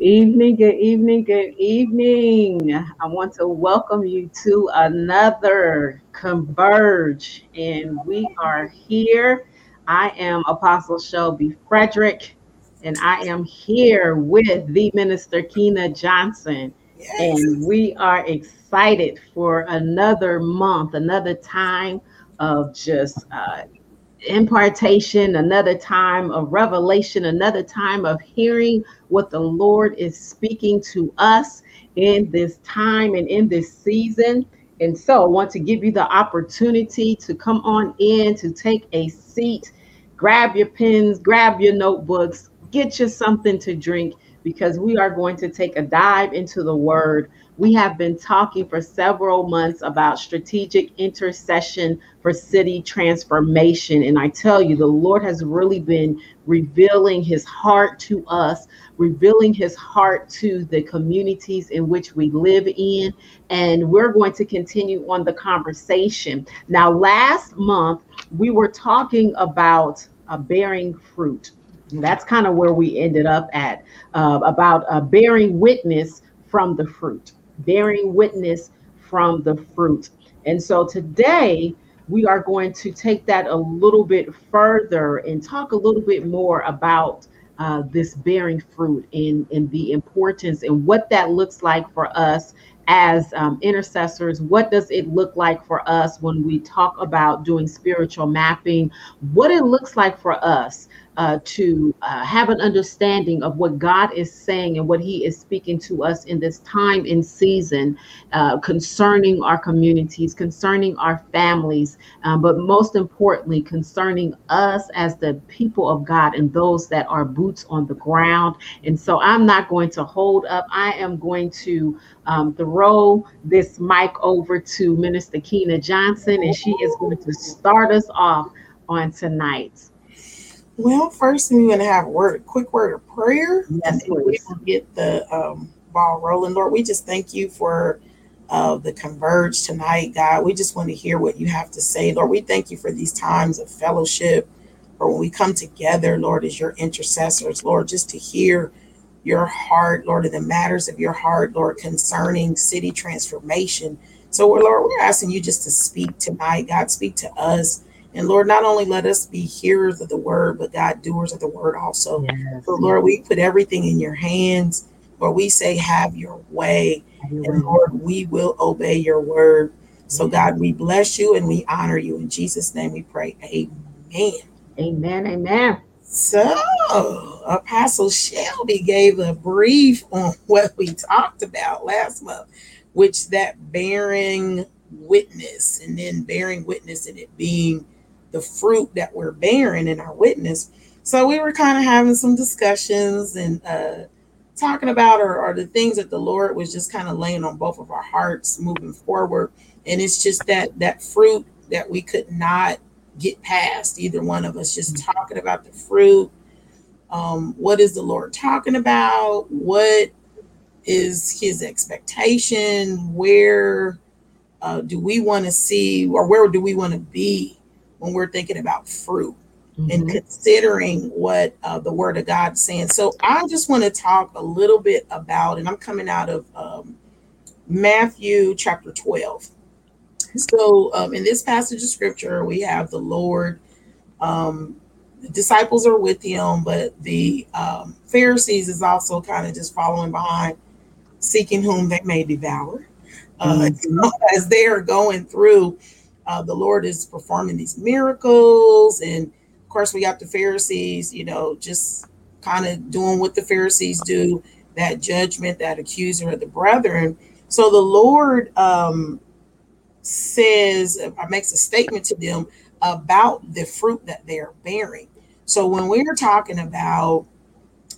Good evening, good evening, good evening. I want to welcome you to another Converge, and we are here. I am Apostle Shelby Frederick, and I am here with the Minister Kyna Johnson. Yes. And we are excited for another month, another time of just uh, impartation, another time of revelation, another time of hearing what the Lord is speaking to us in this time and in this season. And so I want to give you the opportunity to come on in, to take a seat, grab your pens, grab your notebooks, get you something to drink because we are going to take a dive into the word we have been talking for several months about strategic intercession for city transformation. And I tell you, the Lord has really been revealing his heart to us, revealing his heart to the communities in which we live in. And we're going to continue on the conversation. Now, last month, we were talking about uh, bearing fruit. That's kind of where we ended up at uh, about uh, bearing witness from the fruit bearing witness from the fruit. And so today we are going to take that a little bit further and talk a little bit more about uh, this bearing fruit and, and the importance and what that looks like for us as um, intercessors. What does it look like for us when we talk about doing spiritual mapping? What it looks like for us uh, to uh, have an understanding of what God is saying and what He is speaking to us in this time and season uh, concerning our communities, concerning our families, um, but most importantly, concerning us as the people of God and those that are boots on the ground. And so I'm not going to hold up. I am going to um, throw this mic over to Minister Kyna Johnson, and she is going to start us off on tonight. Well, first we're going to have a word, a quick word of prayer, yes, and we will get the um, ball rolling. Lord, we just thank you for uh, the converge tonight, God. We just want to hear what you have to say, Lord. We thank you for these times of fellowship, or when we come together, Lord, as your intercessors, Lord, just to hear your heart, Lord, and the matters of your heart, Lord, concerning city transformation. So, Lord, we're asking you just to speak tonight, God, speak to us. And Lord, not only let us be hearers of the word, but God, doers of the word also. Yes, so, Lord, we put everything in your hands. Lord, we say, have your way. and Lord, we will obey your word. So, God, we bless you and we honor you. In Jesus' name we pray. Amen. Amen. Amen. So, Apostle Shelby gave a brief on what we talked about last month, which that bearing witness and then bearing witness and it being the fruit that we're bearing in our witness. So we were kind of having some discussions and uh, talking about or, or the things that the Lord was just kind of laying on both of our hearts moving forward. And it's just that that fruit that we could not get past either one of us just mm-hmm. talking about the fruit. Um, what is the Lord talking about? What is his expectation? Where uh, do we want to see or where do we want to be when we're thinking about fruit mm-hmm. and considering what uh, the word of God is saying. So I just want to talk a little bit about, and I'm coming out of um, Matthew chapter 12. So um, in this passage of scripture, we have the Lord. Um, the disciples are with him, but the um, Pharisees is also kind of just following behind, seeking whom they may devour. Uh, mm-hmm. As they are going through uh, the Lord is performing these miracles. And of course, we got the Pharisees, you know, just kind of doing what the Pharisees do that judgment, that accuser of the brethren. So the Lord um, says, uh, makes a statement to them about the fruit that they are bearing. So when we're talking about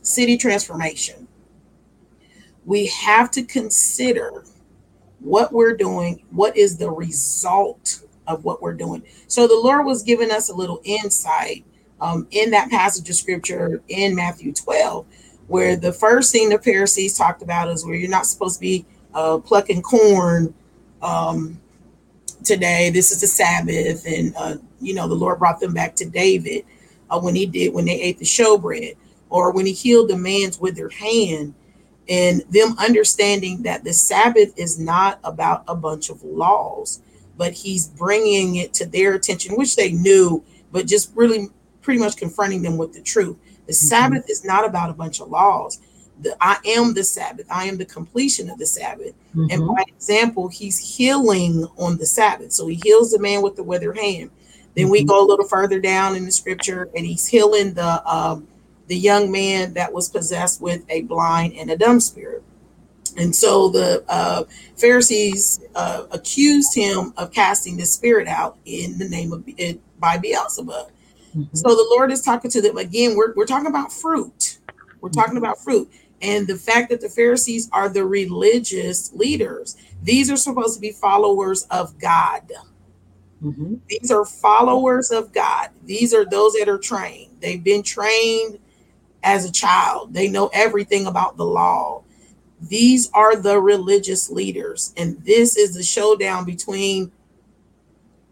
city transformation, we have to consider what we're doing, what is the result of what we're doing. So the Lord was giving us a little insight um, in that passage of scripture in Matthew 12, where the first thing the Pharisees talked about is where you're not supposed to be uh, plucking corn um, today. This is the Sabbath. And, uh, you know, the Lord brought them back to David uh, when he did, when they ate the showbread or when he healed the man's withered hand. and them understanding that the Sabbath is not about a bunch of laws, but he's bringing it to their attention, which they knew, but just really pretty much confronting them with the truth. The mm-hmm. Sabbath is not about a bunch of laws. The, I am the Sabbath. I am the completion of the Sabbath. Mm-hmm. And by example, he's healing on the Sabbath. So he heals the man with the withered hand. Then mm-hmm. we go a little further down in the scripture, and he's healing the um, the young man that was possessed with a blind and a dumb spirit. And so the uh, Pharisees uh, accused him of casting the spirit out in the name of it by Beelzebub. Mm-hmm. So the Lord is talking to them again. We're, we're talking about fruit. We're mm-hmm. talking about fruit. And the fact that the Pharisees are the religious leaders, these are supposed to be followers of God. Mm-hmm. These are followers of God. These are those that are trained. They've been trained as a child, they know everything about the law. These are the religious leaders, and this is the showdown between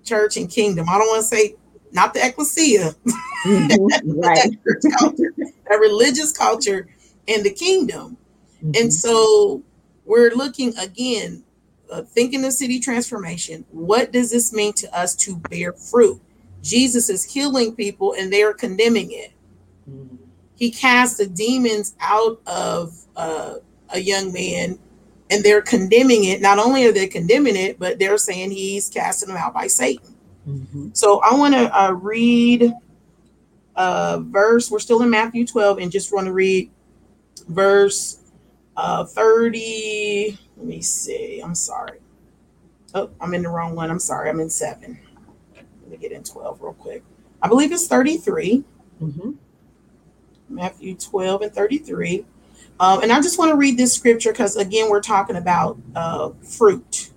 church and kingdom. I don't want to say not the ecclesia, mm-hmm, right? a religious culture and the kingdom. Mm-hmm. And so we're looking again, uh, thinking of city transformation. What does this mean to us to bear fruit? Jesus is healing people and they are condemning it. Mm-hmm he casts the demons out of uh, a young man and they're condemning it. Not only are they condemning it, but they're saying he's casting them out by Satan. Mm-hmm. So I want to uh, read a verse. We're still in Matthew 12 and just want to read verse uh, 30. Let me see. I'm sorry. Oh, I'm in the wrong one. I'm sorry. I'm in seven. Let me get in 12 real quick. I believe it's 33. Mm-hmm. Matthew 12 and 33. Um, and I just want to read this scripture because, again, we're talking about uh, fruit.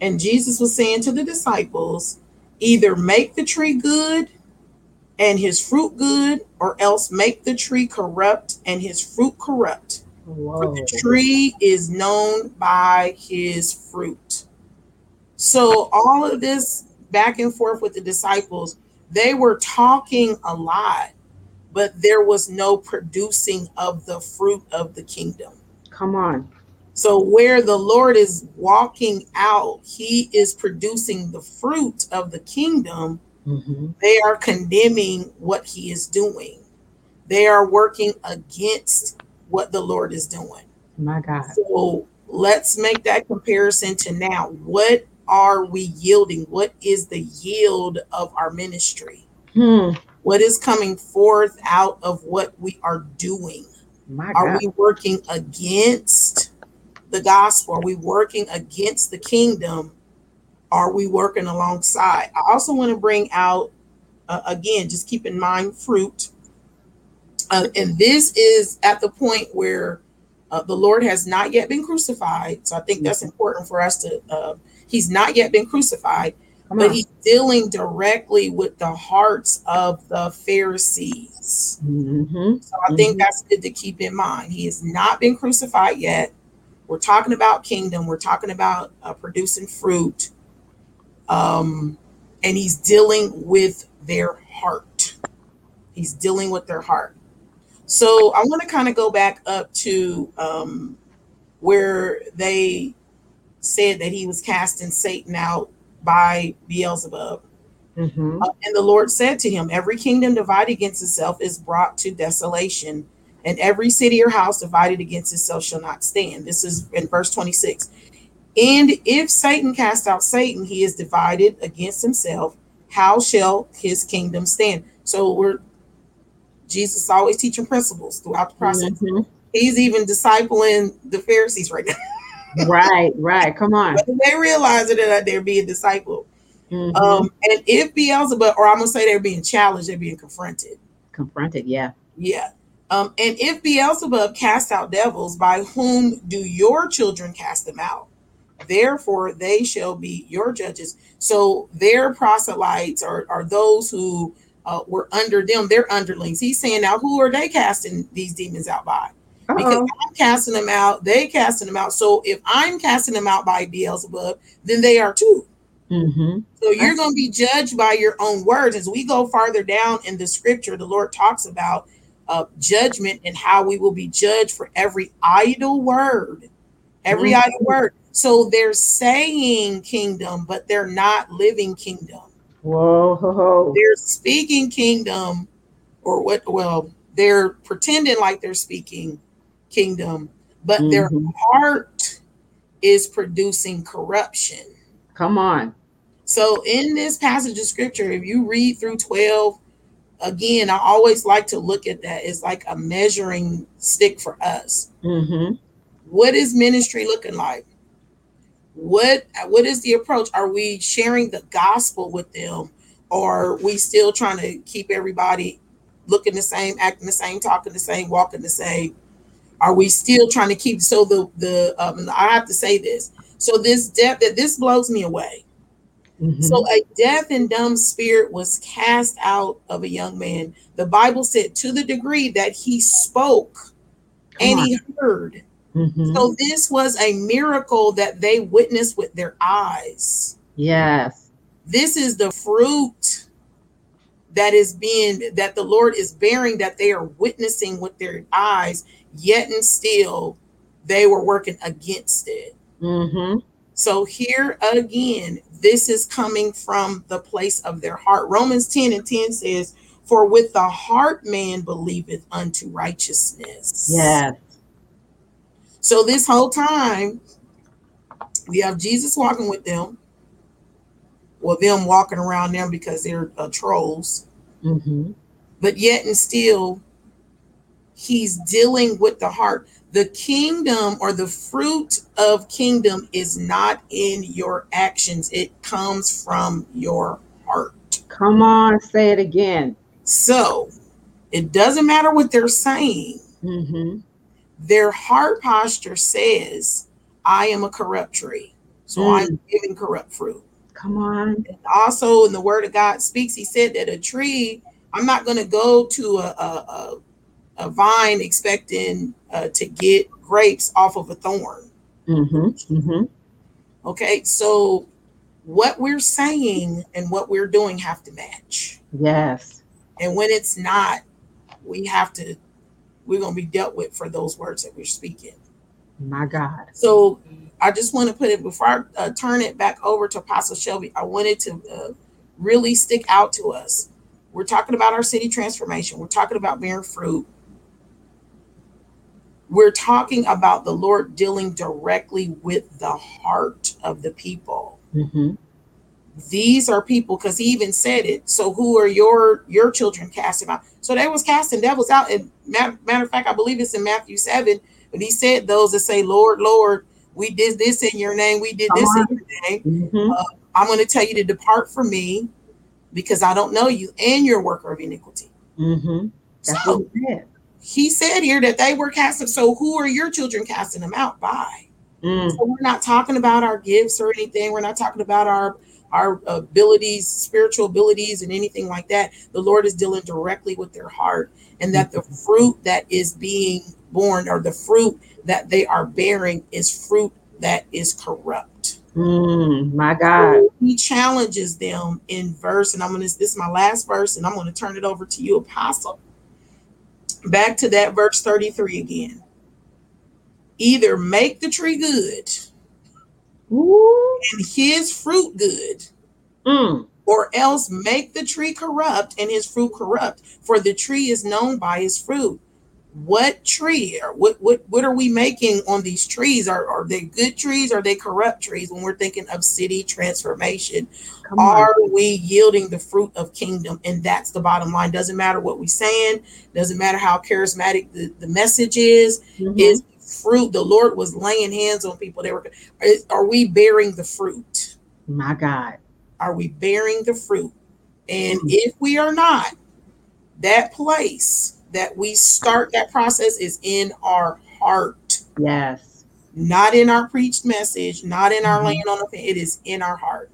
And Jesus was saying to the disciples, either make the tree good and his fruit good, or else make the tree corrupt and his fruit corrupt. Whoa. For the tree is known by his fruit. So, all of this back and forth with the disciples, they were talking a lot but there was no producing of the fruit of the kingdom. Come on. So, where the Lord is walking out, He is producing the fruit of the kingdom. Mm-hmm. They are condemning what He is doing, they are working against what the Lord is doing. My God. So, let's make that comparison to now. What are we yielding? What is the yield of our ministry? Hmm what is coming forth out of what we are doing. Are we working against the gospel? Are we working against the kingdom? Are we working alongside? I also want to bring out, uh, again, just keep in mind fruit. Uh, and this is at the point where uh, the Lord has not yet been crucified. So I think that's important for us to, uh, he's not yet been crucified Come but on. he's dealing directly with the hearts of the Pharisees. Mm-hmm. So I mm-hmm. think that's good to keep in mind. He has not been crucified yet. We're talking about kingdom. We're talking about uh, producing fruit. Um, and he's dealing with their heart. He's dealing with their heart. So I want to kind of go back up to um, where they said that he was casting Satan out by Beelzebub. Mm-hmm. Uh, and the Lord said to him, Every kingdom divided against itself is brought to desolation, and every city or house divided against itself shall not stand. This is in verse 26. And if Satan cast out Satan, he is divided against himself. How shall his kingdom stand? So we're Jesus always teaching principles throughout the process. Mm-hmm. He's even discipling the Pharisees right now. right, right. Come on. They realize that they're being discipled. Mm-hmm. Um, and if Beelzebub, or I'm gonna say they're being challenged, they're being confronted. Confronted, yeah. Yeah. Um, and if Beelzebub casts out devils, by whom do your children cast them out? Therefore, they shall be your judges. So their proselytes are, are those who uh, were under them, their underlings. He's saying, now who are they casting these demons out by? Uh-oh. because I'm casting them out, they casting them out. So if I'm casting them out by Beelzebub, then they are too. Mm-hmm. So you're going to be judged by your own words. As we go farther down in the scripture, the Lord talks about uh, judgment and how we will be judged for every idle word, every Mhm. idle word. So they're saying kingdom, but they're not living kingdom. Whoa. They're speaking kingdom, or what? Well, they're pretending like they're speaking kingdom, but their Mhm. heart is producing corruption. Come on. So, in this passage of scripture, if you read through 12, again, I always like to look at that as like a measuring stick for us. hmm What is ministry looking like? What what is the approach? Are we sharing the gospel with them, or are we still trying to keep everybody looking the same, acting the same, talking the same, walking the same? Are we still trying to keep so the the um, I have to say this. So this death that this blows me away. Mhm. So a deaf and dumb spirit was cast out of a young man. The Bible said to the degree that he spoke Come and on. he heard. Mhm. So this was a miracle that they witnessed with their eyes. yes. This is the fruit that is being that the Lord is bearing that they are witnessing with their eyes, yet and still they were working against it. hmm So here again, this is coming from the place of their heart. Romans 10 and 10 says, For with the heart man believeth unto righteousness. Yes. So this whole time, we have Jesus walking with them. Well, them walking around them because they're uh, trolls, hmm but yet and still, he's dealing with the heart. The kingdom or the fruit of kingdom is not in your actions, it comes from your heart. Come on. Say it again. So it doesn't matter what they're saying, hmm their heart posture says, I am a corrupt tree. So Mm. I'm giving corrupt fruit. Come on. And also, in the word of God speaks, he said that a tree, I'm not going to go to a, a, a, a vine expecting uh, to get grapes off of a thorn. hmm hmm Okay. So, what we're saying and what we're doing have to match. Yes. And when it's not, we have to, we're going to be dealt with for those words that we're speaking. My God. So I just want to put it before I uh, turn it back over to Apostle Shelby. I wanted to uh, really stick out to us. We're talking about our city transformation. We're talking about bearing fruit. We're talking about the Lord dealing directly with the heart of the people. hmm These are people, because he even said it. So who are your your children casting out? So they was casting devils out. And matter, matter of fact, I believe it's in Matthew seven. But he said those that say, "Lord, Lord, we did this in your name. We did this in your name." hmm I'm going to tell you to depart from me, because I don't know you, and you're a worker of iniquity. hmm That's So what he said. He said here that they were casting. So who are your children casting them out by? Mm. So we're not talking about our gifts or anything. We're not talking about our our abilities, spiritual abilities, and anything like that. The Lord is dealing directly with their heart, and that the fruit that is being born or the fruit that they are bearing is fruit that is corrupt. Mm. My God. He challenges them in verse, and I'm gonna this is my last verse, and I'm gonna turn it over to you, Apostle. Back to that verse 33 again. Either make the tree good Ooh. and his fruit good, Mm. or else make the tree corrupt and his fruit corrupt. For the tree is known by his fruit. What tree or what what what are we making on these trees? Are are they good trees? Or are they corrupt trees? When we're thinking of city transformation, are we yielding the fruit of kingdom? And that's the bottom line. Doesn't matter what we're saying. Doesn't matter how charismatic the, the message is. Mhm. Is fruit? The Lord was laying hands on people. They were. Are we bearing the fruit? My God. Are we bearing the fruit? And Mm. if we are not, that place that we start that process is in our heart, Yes. not in our preached message, not in our Mhm. laying on the It is in our heart.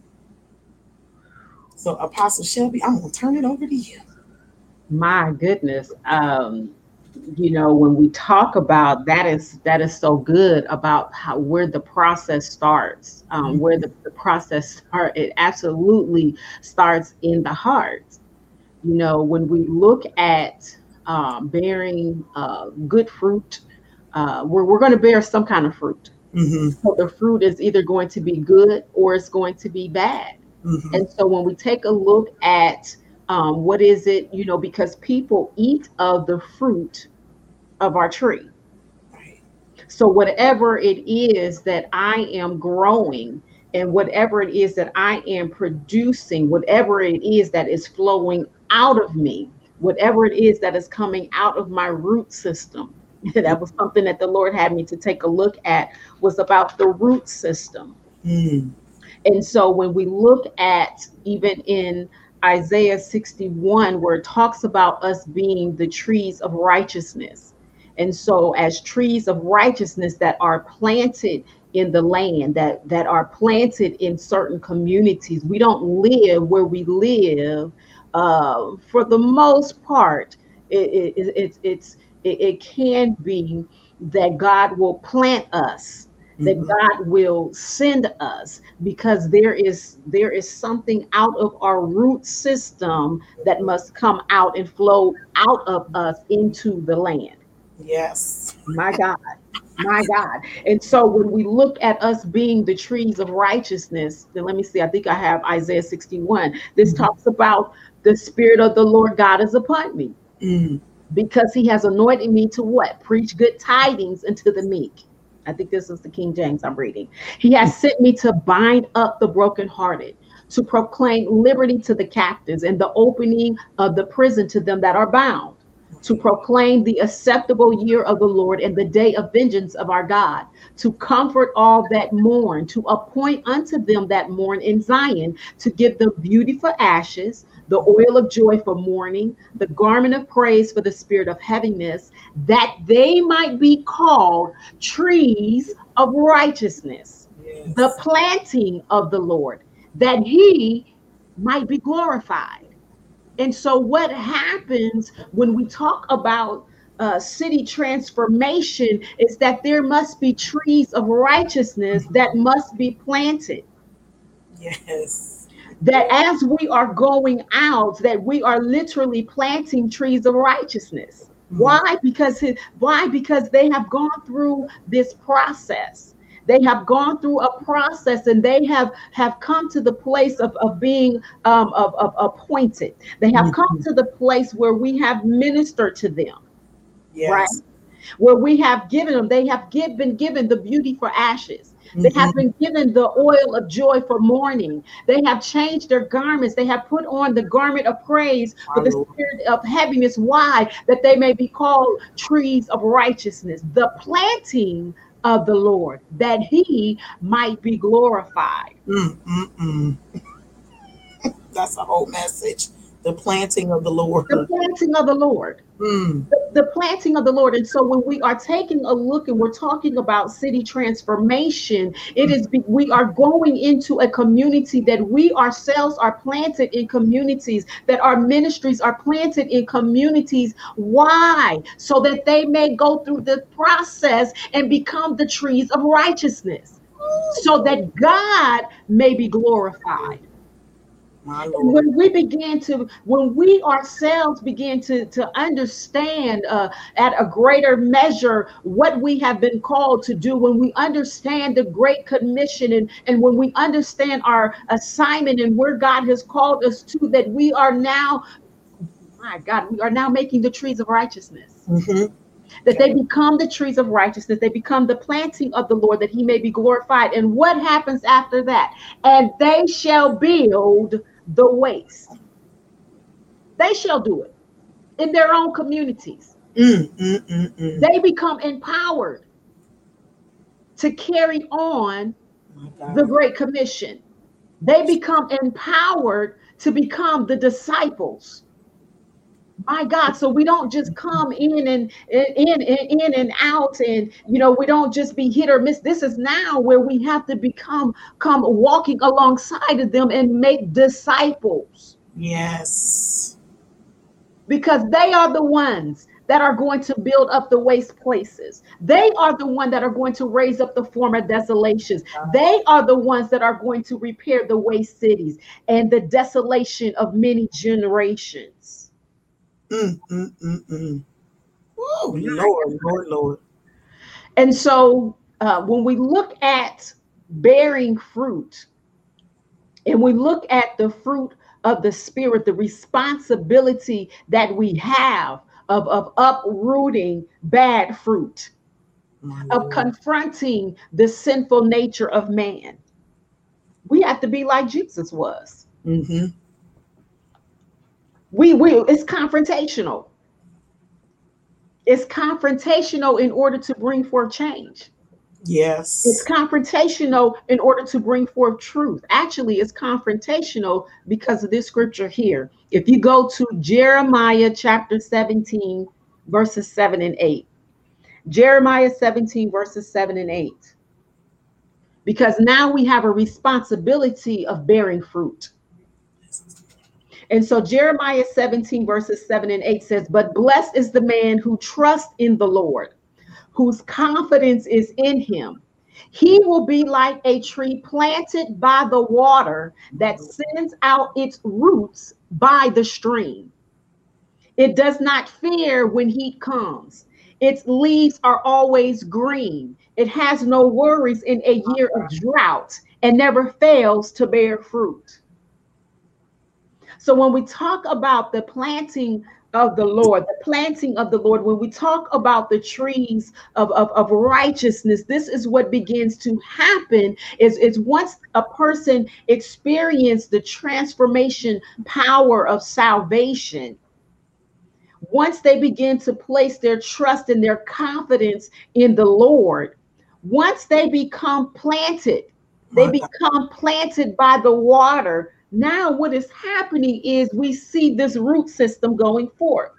So, Apostle Shelby, I'm going to turn it over to you. My goodness. Um, you know, when we talk about that is that is so good about how where the process starts, um, where the, the process start, it absolutely starts in the heart. You know, when we look at um, bearing uh, good fruit. Uh, we're we're going to bear some kind of fruit. hmm So the fruit is either going to be good or it's going to be bad. hmm And so when we take a look at um, what is it, you know, because people eat of the fruit of our tree. Right. So whatever it is that I am growing and whatever it is that I am producing, whatever it is that is flowing out of me, whatever it is that is coming out of my root system. that was something that the Lord had me to take a look at was about the root system. Mm. And so when we look at even in Isaiah 61, where it talks about us being the trees of righteousness. And so as trees of righteousness that are planted in the land, that, that are planted in certain communities, we don't live where we live uh, for the most part. It, it, it, it's it's it, it can be that God will plant us that Mhm. God will send us because there is there is something out of our root system that must come out and flow out of us into the land. Yes. My God. My God. And so when we look at us being the trees of righteousness, then let me see. I think I have Isaiah 61. This Mhm. talks about the spirit of the Lord God is upon me Mm. because he has anointed me to what? Preach good tidings unto the meek. I think this is the King James I'm reading. He has sent me to bind up the brokenhearted, to proclaim liberty to the captives and the opening of the prison to them that are bound, to proclaim the acceptable year of the Lord and the day of vengeance of our God, to comfort all that mourn, to appoint unto them that mourn in Zion, to give them beauty for ashes, the oil of joy for mourning, the garment of praise for the spirit of heaviness, that they might be called trees of righteousness, Yes. the planting of the Lord, that he might be glorified. And so, what happens when we talk about uh, city transformation is that there must be trees of righteousness that must be planted Yes. That as we are going out that we are literally planting trees of righteousness. Why? Because it- why? Because they have gone through this process. They have gone through a process and they have have come to the place of, of being um, of, of appointed. They have come to the place where we have ministered to them Yes. right? where we have given them they have give, been given the beauty for ashes they have been given the oil of joy for mourning. They have changed their garments. They have put on the garment of praise for the spirit of heaviness. Why? That they may be called trees of righteousness, the planting of the Lord, that he might be glorified. Mm, mm, mm. That's a whole message. The planting of the Lord. The planting of the Lord. Mm, the, the planting of the Lord. And so when we are taking a look and we're talking about city transformation, it is be, we are going into a community that we ourselves are planted in communities, that our ministries are planted in communities. Why? So that they may go through the process and become the trees of righteousness. So that God may be glorified. When we begin to when we ourselves begin to to understand uh, at a greater measure what we have been called to do when we understand the great commission and and when we understand our assignment and where god has called us to that we are now my god we are now making the trees of righteousness. Mhm. that they become the trees of righteousness. They become the planting of the lord that he may be glorified. And what happens after that? And they shall build the waste. They shall do it in their own communities. Mm, mm, mm, mm. they become empowered to carry on the great commission. They become empowered to become the disciples my god so we don't just come in and in, in in in and out and you know we don't just be hit or miss this is now where we have to become come walking alongside of them and make disciples Yes. because they are the ones that are going to build up the waste places. They are the one that are going to raise up the former desolations. They are the ones that are going to repair the waste cities and the desolation of many generations. Mm, mm, mm, mm. Oh, Lord, Lord, Lord. And so uh, when we look at bearing fruit and we look at the fruit of the Spirit, the responsibility that we have of, of uprooting bad fruit, My of Lord. confronting the sinful nature of man. We have to be like Jesus was. Mhm. We will, it's confrontational. It's confrontational in order to bring forth change. Yes. It's confrontational in order to bring forth truth. Actually, it's confrontational because of this scripture here. If you go to Jeremiah chapter 17, verses 7 and 8, Jeremiah 17, verses 7 and 8. Because now we have a responsibility of bearing fruit. And so Jeremiah 17, verses 7 and 8 says, But blessed is the man who trusts in the Lord, whose confidence is in him. He will be like a tree planted by the water that sends out its roots by the stream. It does not fear when heat comes. Its leaves are always green. It has no worries in a year of drought and never fails to bear fruit. So when we talk about the planting of the Lord, the planting of the Lord, when we talk about the trees of, of, of righteousness, this is what begins to happen is, is once a person experience the transformation power of salvation, once they begin to place their trust and their confidence in the Lord, once they become planted, they become planted by the water. Now, what is happening is we see this root system going forth.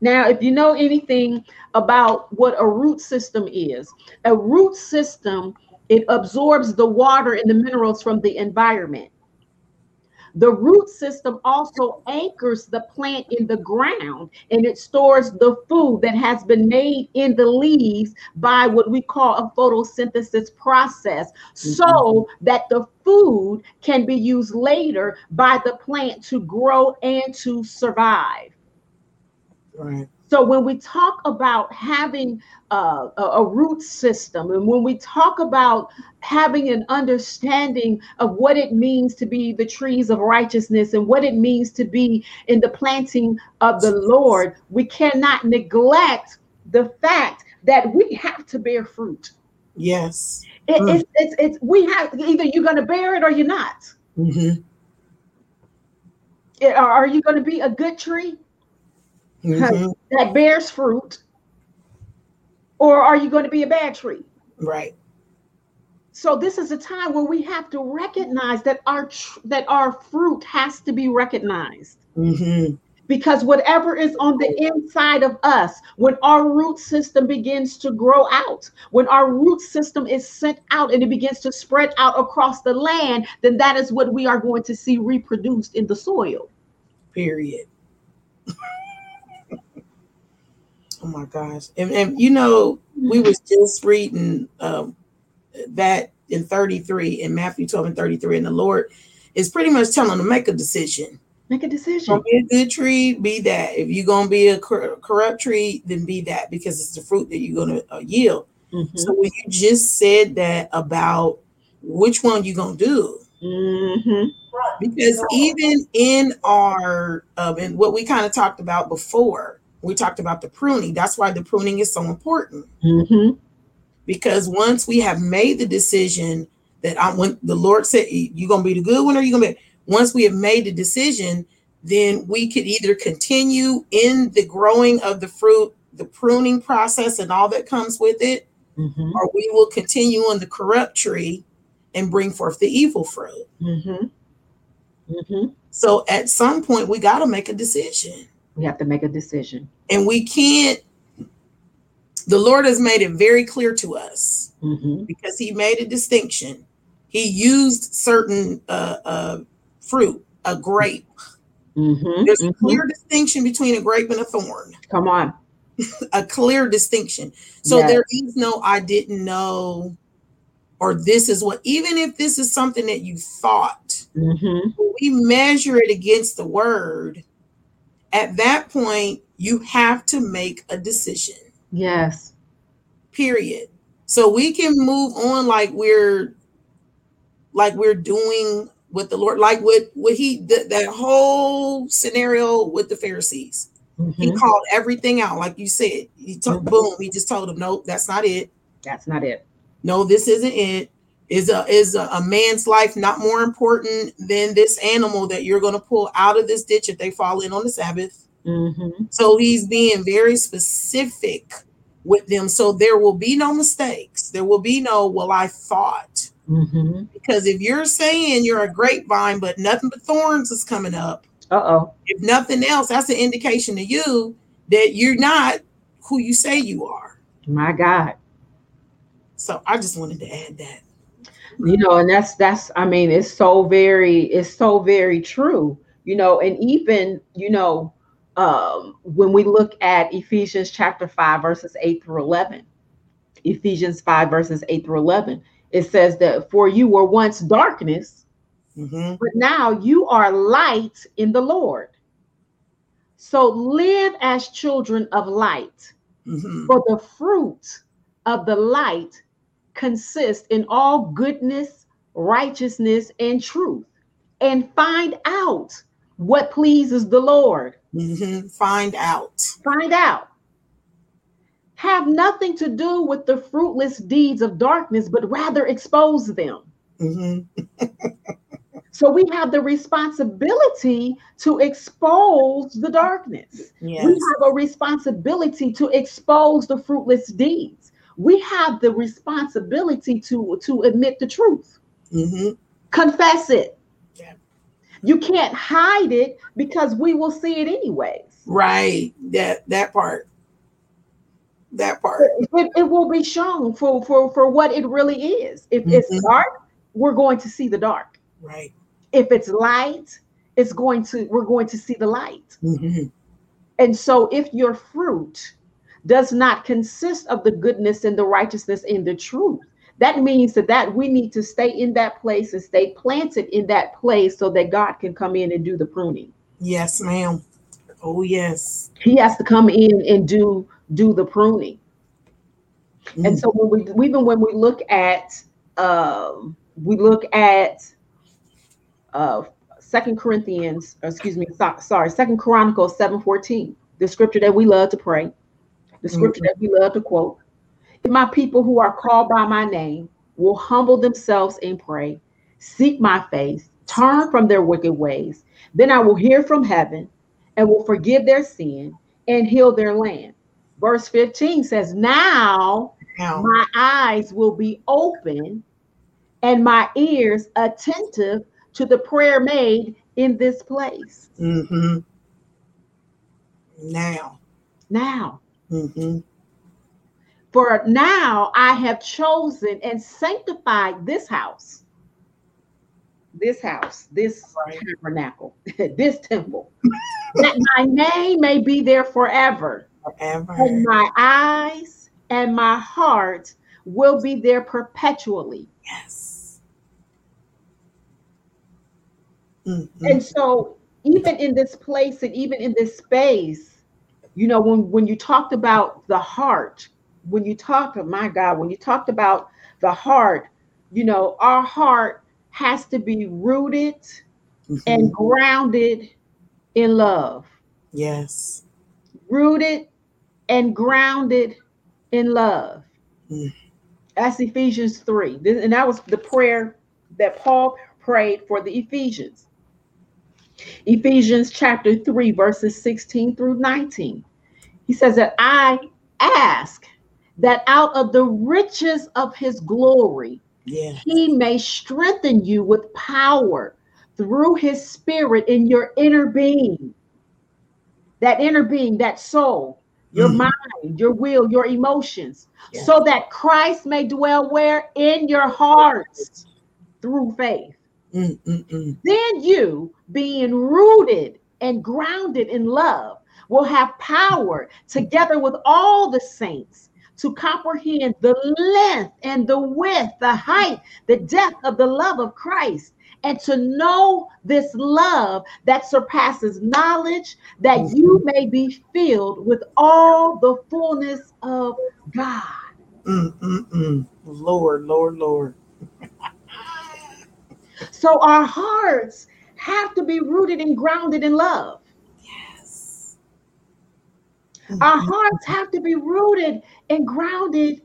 Now, if you know anything about what a root system is, a root system it absorbs the water and the minerals from the environment. The root system also anchors the plant in the ground and it stores the food that has been made in the leaves by what we call a photosynthesis process mm-hmm. so that the food can be used later by the plant to grow and to survive. Right. So when we talk about having uh, a, a root system, and when we talk about having an understanding of what it means to be the trees of righteousness and what it means to be in the planting of the Lord, we cannot neglect the fact that we have to bear fruit. Yes. It- Mm. it's, it's, it's, we have either you're going to bear it or you're not. Mm-hmm. It- are you going to be a good tree Mm-hmm. that bears fruit, or are you going to be a bad tree? Right. So this is a time where we have to recognize that our tr- that our fruit has to be recognized Mm-hmm. because whatever is on the inside of us, when our root system begins to grow out, when our root system is sent out and it begins to spread out across the land, then that is what we are going to see reproduced in the soil. Period. oh my gosh. And, and you know, we was just reading um, that in 33 in Matthew 12 and 33, and the Lord is pretty much telling them to make a decision. Make a decision. be a good tree, be that. If you're gonna be a cor- corrupt tree, then be that because it's the fruit that you're gonna uh, yield. Mhm. So when you just said that about which one you gonna do, Mhm. because even in our um, and what we kind of talked about before, we talked about the pruning. That's why the pruning is so important Mhm. because once we have made the decision that I when the Lord said you're gonna be the good one or you're gonna be once we have made the decision, then we could either continue in the growing of the fruit, the pruning process, and all that comes with it, Mhm. or we will continue on the corrupt tree and bring forth the evil fruit. Mhm. Mhm. So at some point, we got to make a decision. We have to make a decision. And we can't, the Lord has made it very clear to us Mhm. because He made a distinction. He used certain uh, uh, fruit, a grape. Mhm. There's a Mhm. clear distinction between a grape and a thorn, Come on. a clear distinction. So Yes. there is no, I didn't know, or this is what, even if this is something that you thought, Mhm. we measure it against the word at that point, you have to make a decision. Yes. Period. So we can move on like we're like we're doing with the Lord, like what what he did that whole scenario with the Pharisees. Mm-hmm. He called everything out, like you said. He told mm-hmm. boom, he just told them, Nope, that's not it. That's not it. No, this isn't it. Is a is a, a man's life not more important than this animal that you're going to pull out of this ditch if they fall in on the Sabbath? Mm-hmm. So he's being very specific with them. So there will be no mistakes. There will be no, well, I thought. Mm-hmm. Because if you're saying you're a grapevine, but nothing but thorns is coming up, uh oh. If nothing else, that's an indication to you that you're not who you say you are. My God. So I just wanted to add that. You know, and that's that's I mean, it's so very, it's so very true. You know, and even, you know, um, when we look at Ephesians chapter 5, verses 8 through 11, Ephesians 5, verses 8 through 11, it says that for you were once darkness, mm-hmm. but now you are light in the Lord. So live as children of light, mm-hmm. for the fruit of the light consists in all goodness, righteousness, and truth. And find out what pleases the Lord. Mm-hmm. Find out. Find out. Have nothing to do with the fruitless deeds of darkness, but rather expose them. Mm-hmm. so we have the responsibility to expose the darkness. Yes. We have a responsibility to expose the fruitless deeds. We have the responsibility to, to admit the truth, mm-hmm. confess it, you can't hide it because we will see it anyways. Right. That that part. That part. It, it will be shown for for for what it really is. If mm-hmm. it's dark, we're going to see the dark. Right. If it's light, it's going to we're going to see the light. Mm-hmm. And so if your fruit does not consist of the goodness and the righteousness and the truth, that means that that we need to stay in that place and stay planted in that place so that God can come in and do the pruning. Yes, ma'am. Oh yes. He has to come in and do do the pruning. Mm. And so when we even when we look at um we look at uh second Corinthians, excuse me, so, sorry, second Chronicles 7:14, the scripture that we love to pray, the scripture mm-hmm. that we love to quote. If my people who are called by my name will humble themselves and pray, seek my face, turn from their wicked ways, then I will hear from heaven and will forgive their sin and heal their land. Verse 15 says, Now my eyes will be open and my ears attentive to the prayer made in this place. Mm-hmm. Now. Now. Mm-hmm. For now I have chosen and sanctified this house, this house, this right. tabernacle, this temple, that my name may be there forever. Forever. And my eyes and my heart will be there perpetually. Yes. Mm-hmm. And so, even in this place and even in this space, you know, when, when you talked about the heart, when you talked, of my God, when you talked about the heart, you know, our heart has to be rooted mm-hmm. and grounded in love. Yes. Rooted and grounded in love. Mm. That's Ephesians 3. And that was the prayer that Paul prayed for the Ephesians. Ephesians chapter 3, verses 16 through 19. He says that I ask that out of the riches of his glory, yeah. he may strengthen you with power through his spirit in your inner being. That inner being, that soul, your mm. mind, your will, your emotions, yeah. so that Christ may dwell where? In your hearts through faith. Mm-mm-mm. Then you, being rooted and grounded in love, will have power together with all the saints to comprehend the length and the width, the height, the depth of the love of Christ, and to know this love that surpasses knowledge, that Mhm. you may be filled with all the fullness of God. Mm, mm, mm. Lord, Lord, Lord. So our hearts have to be rooted and grounded in love. Yes. Our hearts have to be rooted and grounded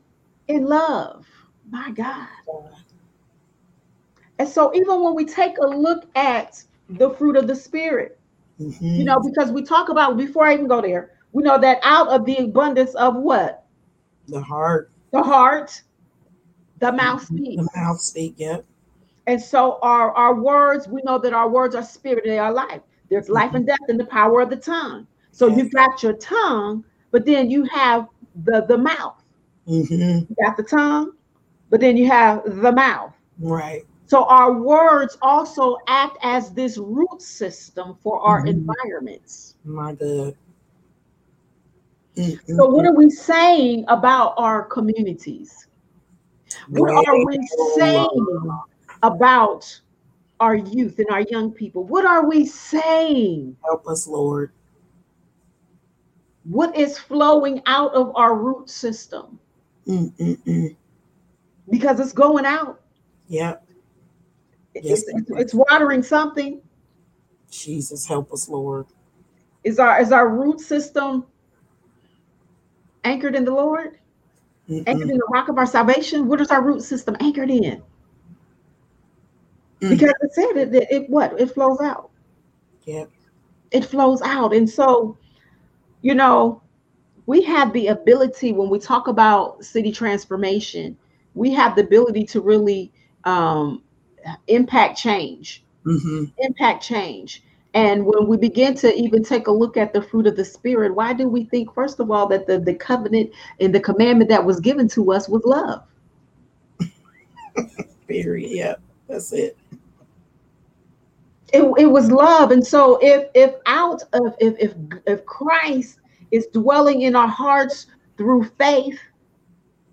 in love. My God. And so, even when we take a look at the fruit of the Spirit, Mhm. you know, because we talk about, before I even go there, we know that out of the abundance of what? the heart, The heart, the mouth speaks. the mouth speak. Yep. And so, our, our words, we know that our words are spirit, they are life. There's life and death in the power of the tongue. So, Yes. you've got your tongue, but then you have the, the mouth. hmm You got the tongue, but then you have the mouth. Right. So our words also act as this root system for our Mhm. environments. My God. Mm, So what are we saying about our communities? mm. What are we saying about our youth and our young people? What are we saying? Help us, Lord. What is flowing out of our root system? Mm, mm, mm. Because it's going out. Yep. It's, it's, it's watering something. Jesus, help us, Lord. Is our is our root system anchored in the Lord? anchored Mm-mm. in the rock of our salvation. What is our root system anchored in? Mm. Because it said it, it, it what? It flows out. Yep. It flows out. And so, you know, we have the ability when we talk about city transformation, we have the ability to really um, impact change, hmm impact change. And when we begin to even take a look at the fruit of the spirit, why do we think, first of all, that the, the covenant and the commandment that was given to us was love? Period. Yep. That's it. it, it was love and so if if out of if if if christ is dwelling in our hearts through faith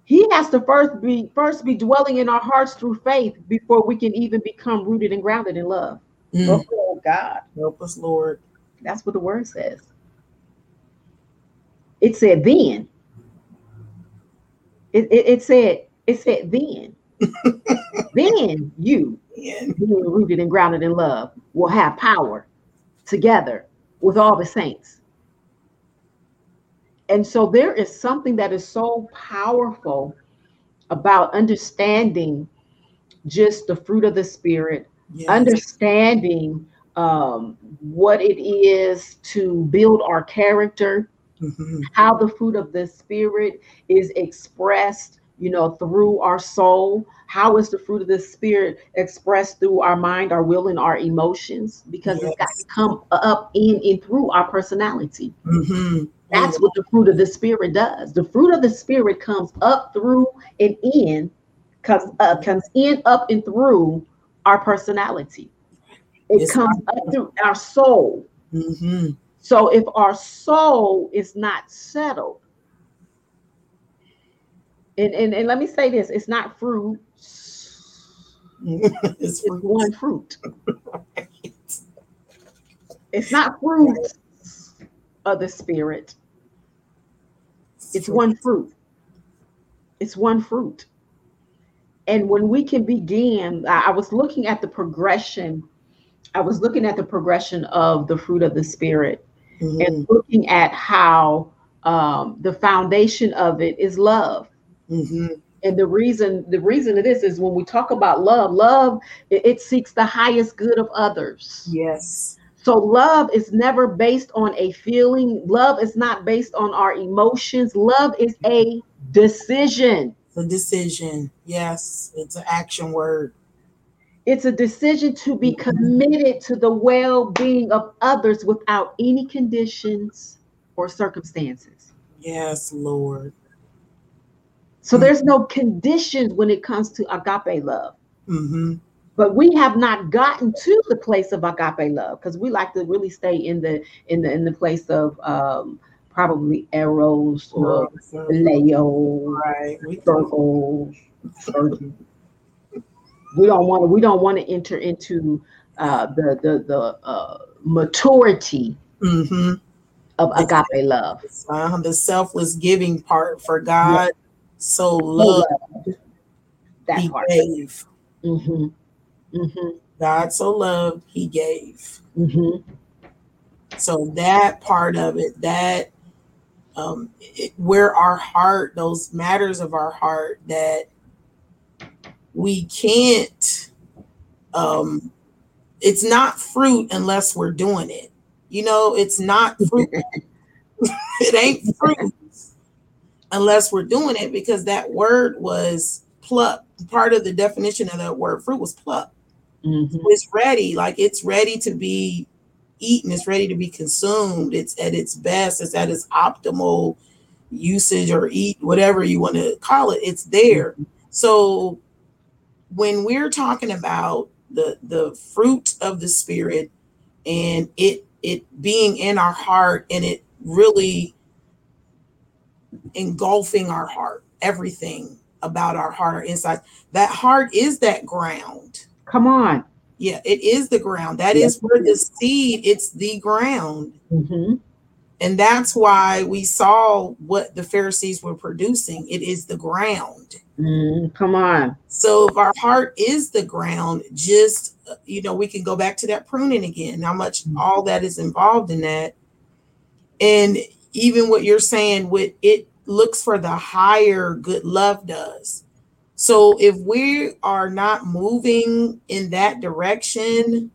he has to first be first be dwelling in our hearts through faith before we can even become rooted and grounded in love Mm. oh god Help us, Lord. that's what the word says it said then it, it, it said it said then then you being rooted and grounded in love will have power together with all the saints. And so there is something that is so powerful about understanding just the fruit of the spirit, yes. understanding um, what it is to build our character, Mhm. how the fruit of the spirit is expressed you know through our soul? How is the fruit of the spirit expressed through our mind our will and our emotions? Because it's got to come up in and through our personality. Mhm. that's what the fruit of the spirit does. The fruit of the spirit comes up through and in comes uh, comes in up and through our personality. It It's comes up through our soul. Mhm. so if our soul is not settled, and, and, and let me say this, it's not fruit, it's it's one fruit. It's not fruit of the spirit, it's one fruit. It's one fruit. And when we can begin, I was looking at the progression, I was looking at the progression of the fruit of the spirit. Mhm. and looking at how um, the foundation of it is love. Mhm. And the reason the reason of this is when we talk about love, love it, it seeks the highest good of others. Yes. So love is never based on a feeling. Love is not based on our emotions. Love is a decision. The decision. Yes. It's an action word. It's a decision to be committed to the well-being of others without any conditions or circumstances. Yes, Lord. So there's no conditions when it comes to agape love. hmm But we have not gotten to the place of agape love because we like to really stay in the in the in the place of um, probably eros or No, Leo, right. We circles. circles. We don't want to. We don't want to enter into uh, the the the uh, maturity hmm of agape love. uh, the selfless giving part for God so loved that he part. gave. hmm hmm God so loved he gave. hmm So that part of it, that um, it, where our heart, those matters of our heart, that we can't. Um, it's not fruit unless we're doing it. You know, it's not fruit. it ain't fruit unless we're doing it because that word was pluck. Part of the definition of that word fruit was pluck. hmm It's ready, like it's ready to be eaten, it's ready to be consumed. It's at its best, it's at its optimal usage or eat, whatever you want to call it, it's there. So when we're talking about the the fruit of the spirit and it it being in our heart and it really engulfing our heart, everything about our heart, our inside, that heart is that ground. Come on. Yeah, it is the ground. That Yes, is where the seed, it's the ground. hmm And that's why we saw what the Pharisees were producing. It is the ground. mm Come on. So if our heart is the ground, just you know, we can go back to that pruning again. How much all that is involved in that, and even what you're saying, with it looks for the higher good love does. So if we are not moving in that direction,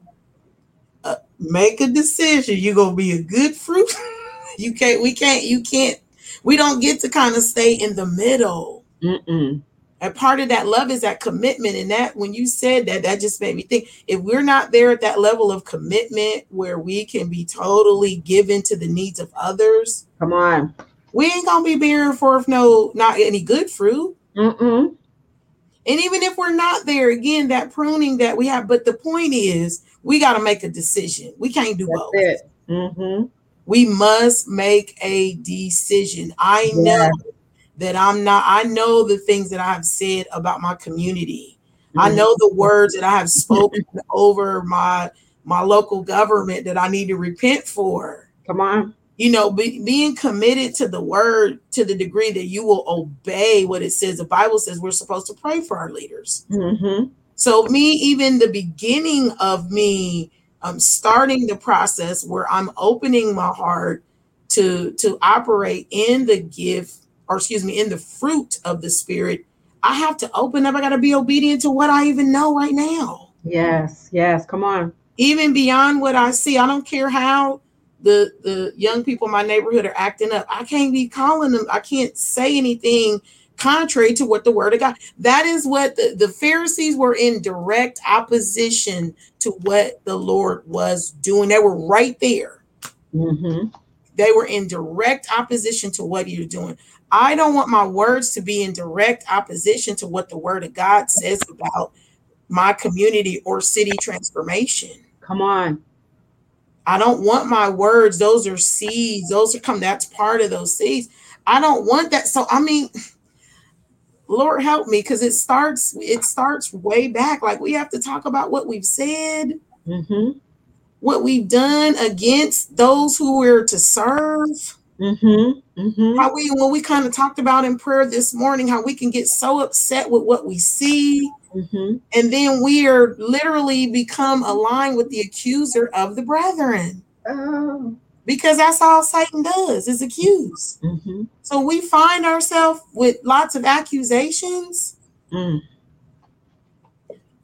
uh, make a decision. You're gonna be a good fruit. you can't. We can't. You can't. We don't get to kind of stay in the middle. Mm-mm. And part of that love is that commitment. And that when you said that, that just made me think if we're not there at that level of commitment where we can be totally given to the needs of others, Come on. we ain't gonna be bearing forth no not any good fruit. Mm-mm. And even if we're not there, again, that pruning that we have, but the point is we got to make a decision. We can't do That's both. it. Mm-hmm. We must make a decision. I know Yeah. That I'm not, I know the things that I've said about my community. Mm-hmm. I know the words that I have spoken over my my local government that I need to repent for. Come on. You know, be, being committed to the word to the degree that you will obey what it says. The Bible says we're supposed to pray for our leaders. Mm-hmm. So me, even the beginning of me um, starting the process where I'm opening my heart to to operate in the gift, or excuse me, in the fruit of the spirit, I have to open up. I got to be obedient to what I even know right now, Yes. Yes. Come on. even beyond what I see. I don't care how the the young people in my neighborhood are acting up. I can't be calling them. I can't say anything contrary to what the word of God. That is what the, the Pharisees were in direct opposition to what the Lord was doing. They were right there. Mm-hmm. They were in direct opposition to what he was doing. I don't want my words to be in direct opposition to what the word of God says about my community or city transformation. Come on. I don't want my words, those are seeds, those are come, that's part of those seeds. I don't want that. So I mean, Lord help me because it starts, it starts way back. Like we have to talk about what we've said, Mm-hmm. what we've done against those who we're to serve. Mm-hmm. Mm-hmm. How we when we kind of talked about in prayer this morning, how we can get so upset with what we see, Mm-hmm. and then we are literally become aligned with the accuser of the brethren. Oh. Because that's all Satan does is accuse. Mm-hmm. So we find ourselves with lots of accusations. Mm.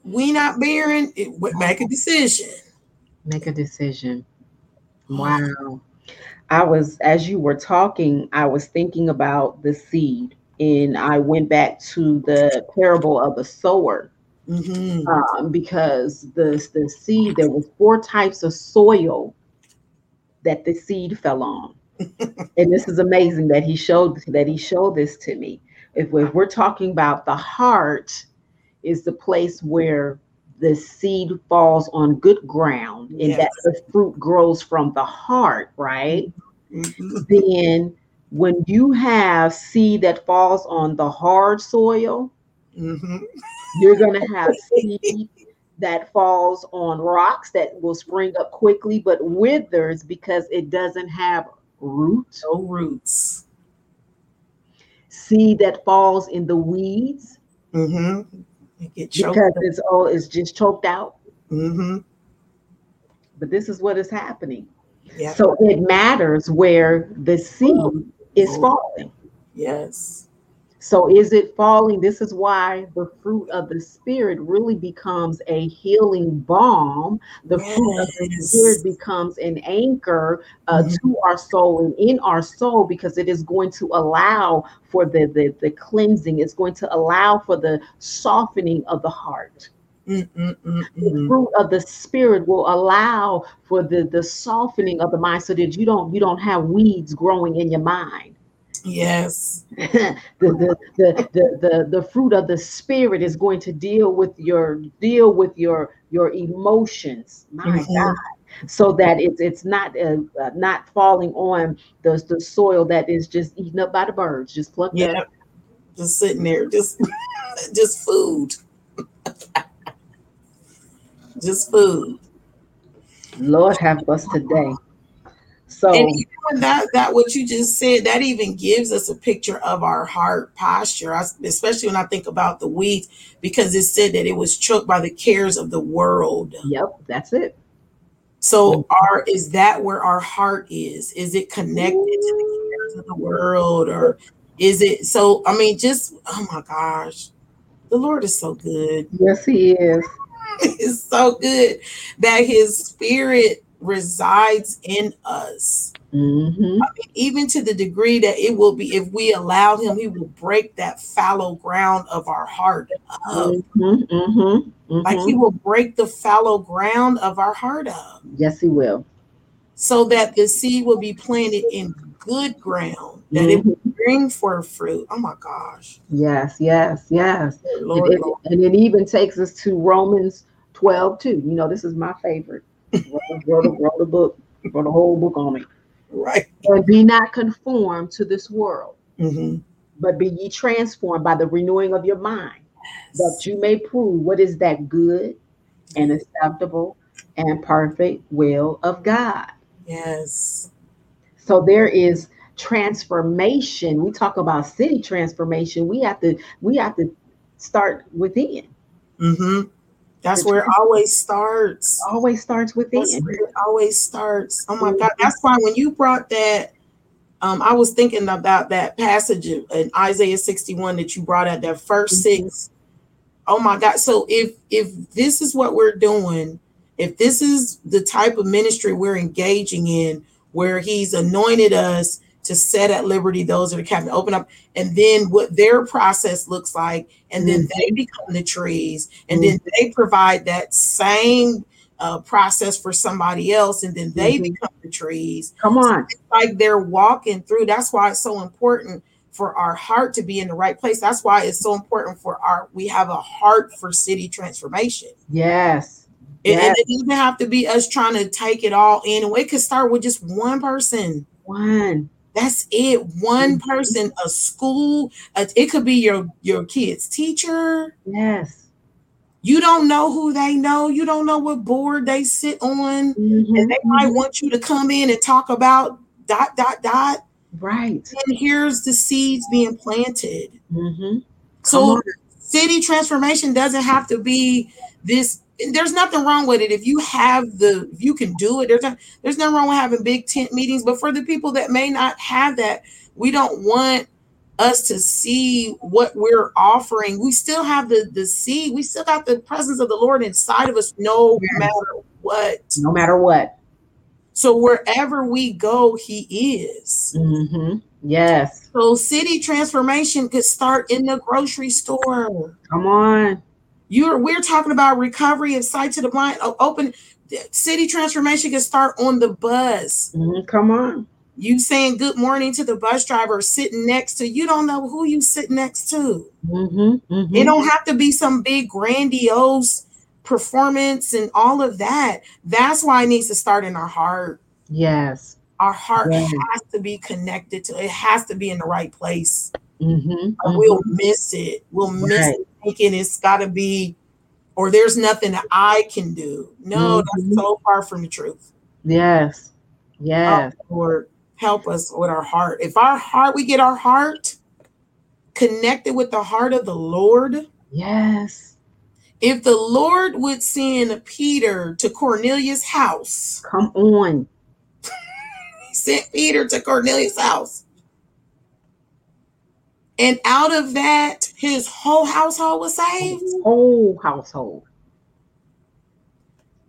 We not bearing it. Make a decision. Make a decision. Wow. I was, as you were talking, I was thinking about the seed, and I went back to the parable of the sower Mhm. um, because the the seed there was four types of soil that the seed fell on, and this is amazing that he showed that he showed this to me. If, if we're talking about the heart, is the place where the seed falls on good ground, and that the fruit grows from the heart, right? Mhm. then when you have seed that falls on the hard soil, Mhm. you're going to have seed that falls on rocks that will spring up quickly but withers because it doesn't have roots. No roots. Seed that falls in the weeds Mm-hmm. Get choked. because it's all it's just choked out. Mm-hmm. But this is what is happening. Yeah. So it matters where the seed is Oh. falling. yes. So is it falling? This is why the fruit of the spirit really becomes a healing balm. The fruit of the spirit becomes an anchor uh, Mhm. to our soul and in our soul because it is going to allow for the, the the cleansing. It's going to allow for the softening of the heart. The Mm-mm-mm-mm. fruit of the spirit will allow for the the softening of the mind so that you don't you don't have weeds growing in your mind. Yes. the, the, the, the, the, fruit of the spirit is going to deal with your deal with your your emotions my Mhm. god so that it's it's not uh, uh, not falling on the, the soil that is just eaten up by the birds just plucked Yeah. up Just sitting there, just just food. just food. lord have us today so And even that that what you just said, that even gives us a picture of our heart posture. I, especially when I think about the weeds, because it said that it was choked by the cares of the world. yep that's it So, our is that where our heart is? Is it connected to the cares of the world, or is it? So, I mean, just oh my gosh, the Lord is so good. yes he is It's so good that His Spirit resides in us. hmm even to the degree that it will be if we allow him he will break that fallow ground of our heart up. hmm hmm like he will break the fallow ground of our heart up yes he will so that the seed will be planted in good ground that it will bring forth fruit oh my gosh yes yes yes Lord, and, it, Lord. and it even takes us to Romans 12 too. You know, this is my favorite. Wrote, wrote, wrote a book, wrote a whole book on it. right And be not conformed to this world, Mhm. but be ye transformed by the renewing of your mind, that you may prove what is that good and acceptable and perfect will of God. yes So there is transformation. We talk about city transformation. We have to we have to start within. hmm that's where it always starts Always starts within. That's where it always starts. Oh my God. That's why when you brought that, um, I was thinking about that passage in Isaiah 61 that you brought at that 1st Mhm. six. Oh my God. So if if this is what we're doing, if this is the type of ministry we're engaging in, where he's anointed us to set at liberty those that are captive, open up, and then what their process looks like, and then they become the trees, and then they provide that same uh, process for somebody else, and then they Mhm. become the trees. Come on. Like they're walking through. That's why it's so important for our heart to be in the right place. That's why it's so important for our we have a heart for city transformation. Yes. Yes. And it doesn't have to be us trying to take it all in. And it could start with just one person. One. That's it. One Mhm. person, a school. uh, it could be your your kid's teacher. Yes. You don't know who they know. You don't know what board they sit on. Mhm. And they might want you to come in and talk about dot dot dot. Right. And here's the seeds being planted. hmm So city transformation doesn't have to be this. There's nothing wrong with it if you have the if you can do it. There's not, there's nothing wrong with having big tent meetings. But for the people that may not have that, we don't want us to see what we're offering. We still have the the seed. We still got the presence of the Lord inside of us, no matter what. No matter what. So wherever we go, He is. mm-hmm. Yes. So city transformation could start in the grocery store. Come on. You're we're talking about recovery of sight to the blind. Open city transformation can start on the bus. Mhm. Come on. You saying good morning to the bus driver sitting next to you don't know who you sit next to. hmm It don't have to be some big grandiose performance and all of that. That's why it needs to start in our heart. Yes. Our heart Yes. has to be connected to it has to be in the right place. Mm-hmm. We'll miss it. We'll miss Right. it thinking it's gotta be, or there's nothing that I can do. No, Mhm. that's so far from the truth. Yes. Yes. Oh, Lord, help us with our heart. If our heart, we get our heart connected with the heart of the Lord, Yes. if the Lord would send Peter to Cornelius' house, Come on. he sent Peter to Cornelius' house. And out of that, his whole household was saved. Whole household.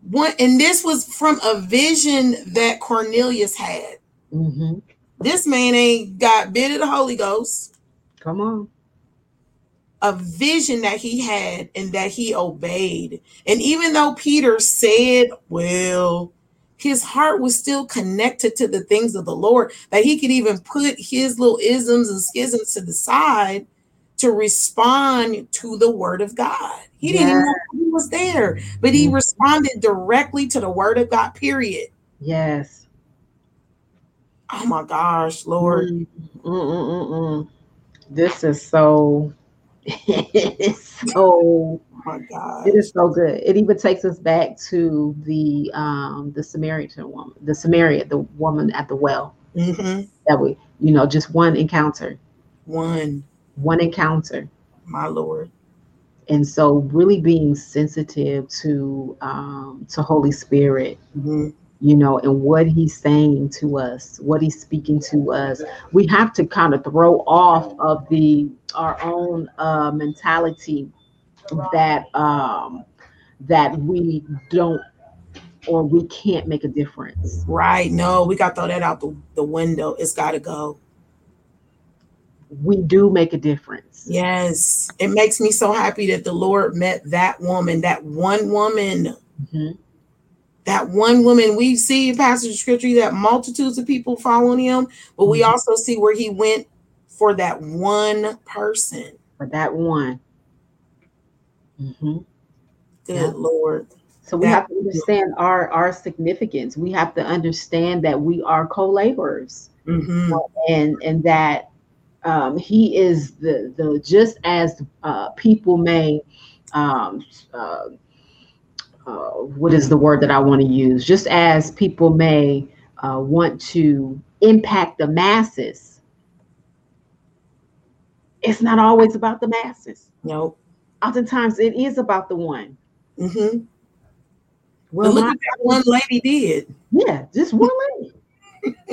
One, and this was from a vision that Cornelius had. Mm-hmm. This man ain't got bit of the Holy Ghost. Come on. a vision that he had and that he obeyed. And even though Peter said, well, his heart was still connected to the things of the Lord, that he could even put his little isms and schisms to the side to respond to the word of God. He didn't even know he was there, but he Mhm. responded directly to the word of God, period. Yes. Oh my gosh, Lord. Mm, mm, mm, mm. This is so. It is so. Oh my God. It is so good. It even takes us back to the um the Samaritan woman, the Samaria, the woman at the well. hmm That we, you know, just one encounter, One, one encounter. my Lord. and so really being sensitive to um to holy spirit Mhm. You know and what he's saying to us what he's speaking to us we have to kind of throw off of the our own uh mentality that um that we don't or we can't make a difference Right. No, we got to throw that out the, the window. It's got to go. we do make a difference Yes. It makes me so happy that the Lord met that woman, that one woman, Mhm. That one woman. We see in passage of scripture that multitudes of people following him, but we Mhm. also see where he went for that one person. for that one Mhm. Good Yeah. Lord. So we That- have to understand our our significance. We have to understand that we are co-laborers, hmm and and that um, He is the the just as uh, people may. Um, uh, uh, what is the word that I want to use? Just as people may uh, want to impact the masses, it's not always about the masses. Nope. Oftentimes, it is about the one. hmm Well, look at that one lady did. Yeah, just one lady.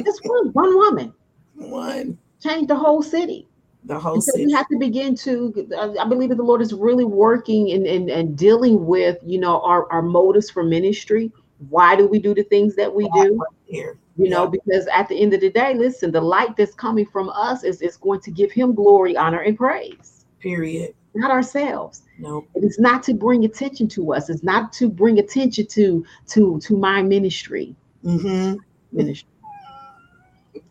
just one, one woman One. changed the whole city. The whole so we have to begin to, uh, I believe that the Lord is really working and, and, and dealing with, you know, our, our motives for ministry. Why do we do the things that we do? Here. You know, because at the end of the day, listen, the light that's coming from us is, is going to give him glory, honor, and praise, Period. not ourselves. Nope. And it's not to bring attention to us. It's not to bring attention to to to my ministry. mm-hmm. Ministry.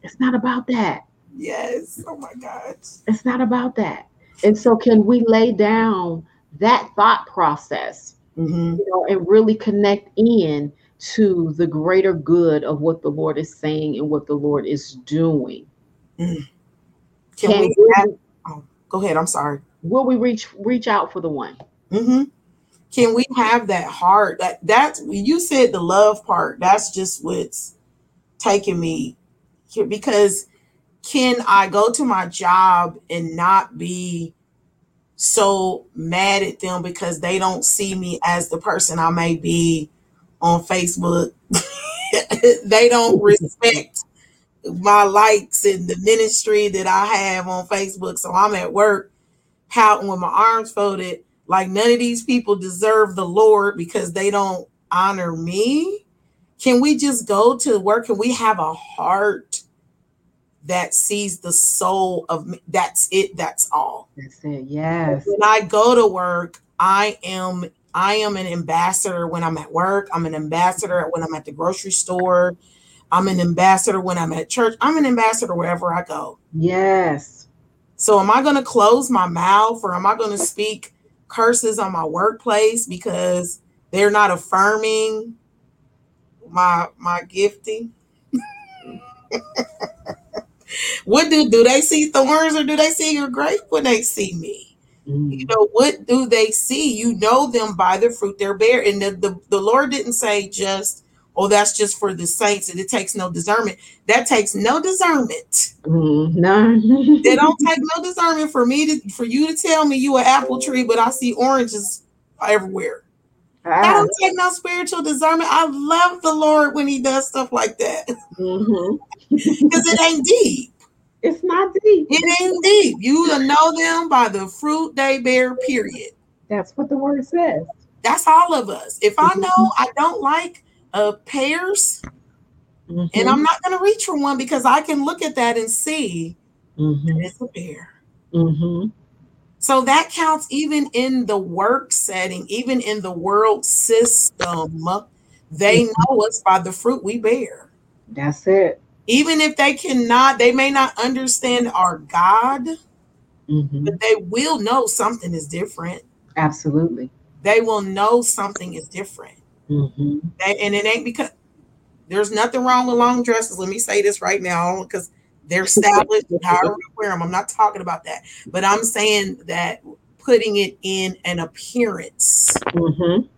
It's not about that. Yes. Oh my God. It's not about that. And so, can we lay down that thought process, hmm you know, and really connect in to the greater good of what the Lord is saying and what the Lord is doing? Can, Can we we- have, oh, go ahead. I'm sorry. Will we reach reach out for the one? hmm Can we have that heart? That that's you said the love part. That's just what's taking me here because can I go to my job and not be so mad at them because they don't see me as the person I may be on Facebook? they don't respect my likes and the ministry that I have on Facebook. So I'm at work pouting with my arms folded, like none of these people deserve the Lord because they don't honor me. Can we just go to work? Can we have a heart that sees the soul of me? That's it. That's all. That's it. Yes. When I go to work, I am I am an ambassador when I'm at work. I'm an ambassador when I'm at the grocery store. I'm an ambassador when I'm at church. I'm an ambassador wherever I go. Yes. So am I going to close my mouth or am I going to speak curses on my workplace because they're not affirming my my gifting? what do do they see thorns or do they see your grape when they see me? Mm. You know, what do they see? You know them by the fruit they're bear. And the, the, the Lord didn't say just, oh, that's just for the saints and it takes no discernment. That takes no discernment. Mm, no. It don't take no discernment for me to for you to tell me you an apple tree, but I see oranges everywhere. I Ah, don't take no spiritual discernment. I love the Lord when He does stuff like that because it ain't deep. It's not deep. It ain't deep. You will know them by the fruit they bear. Period. That's what the word says. That's all of us. If I know I don't like uh, pears, and Mhm. I'm not going to reach for one because I can look at that and see Mhm. it's a pear. Mhm. So that counts even in the work setting, even in the world system. They know us by the fruit we bear. That's it. Even if they cannot, they may not understand our God, Mhm. but they will know something is different. Absolutely. They will know something is different. Mhm. They, and it ain't because there's nothing wrong with long dresses. Let me say this right now because they're stylish, however you wear them. I'm not talking about that, but I'm saying that putting it in an appearance. Mhm.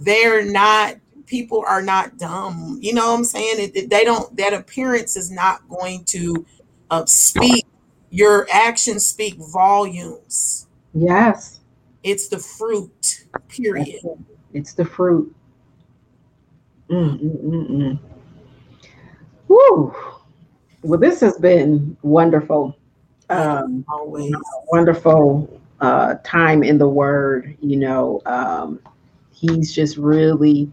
they're not people are not dumb you know what i'm saying it, it- they don't that appearance is not going to uh, speak your actions speak volumes Yes. it's the fruit period it. It's the fruit. Mm, mm, mm, mm. Woo. Well, this has been wonderful. Um, always wonderful uh, time in the Word. You know, um, he's just really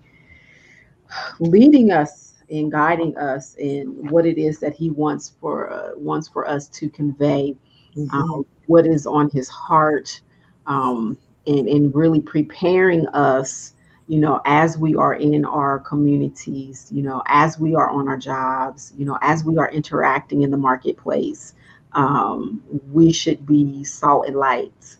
leading us and guiding us in what it is that he wants for uh, wants for us to convey. Mhm. um, what is on his heart um, and, and really preparing us you know as we are in our communities you know as we are on our jobs you know as we are interacting in the marketplace um, we should be salt and light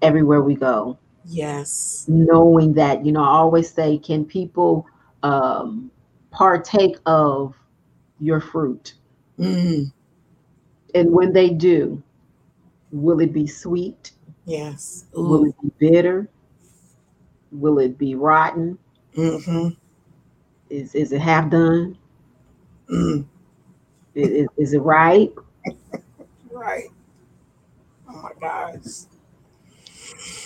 everywhere we go. Yes. Knowing that you know i always say can people um, partake of your fruit? Mm, and when they do will it be sweet? Yes. Will it be bitter? Will it be rotten? hmm Is is it half done? mm. Is, is, it ripe? right oh my gosh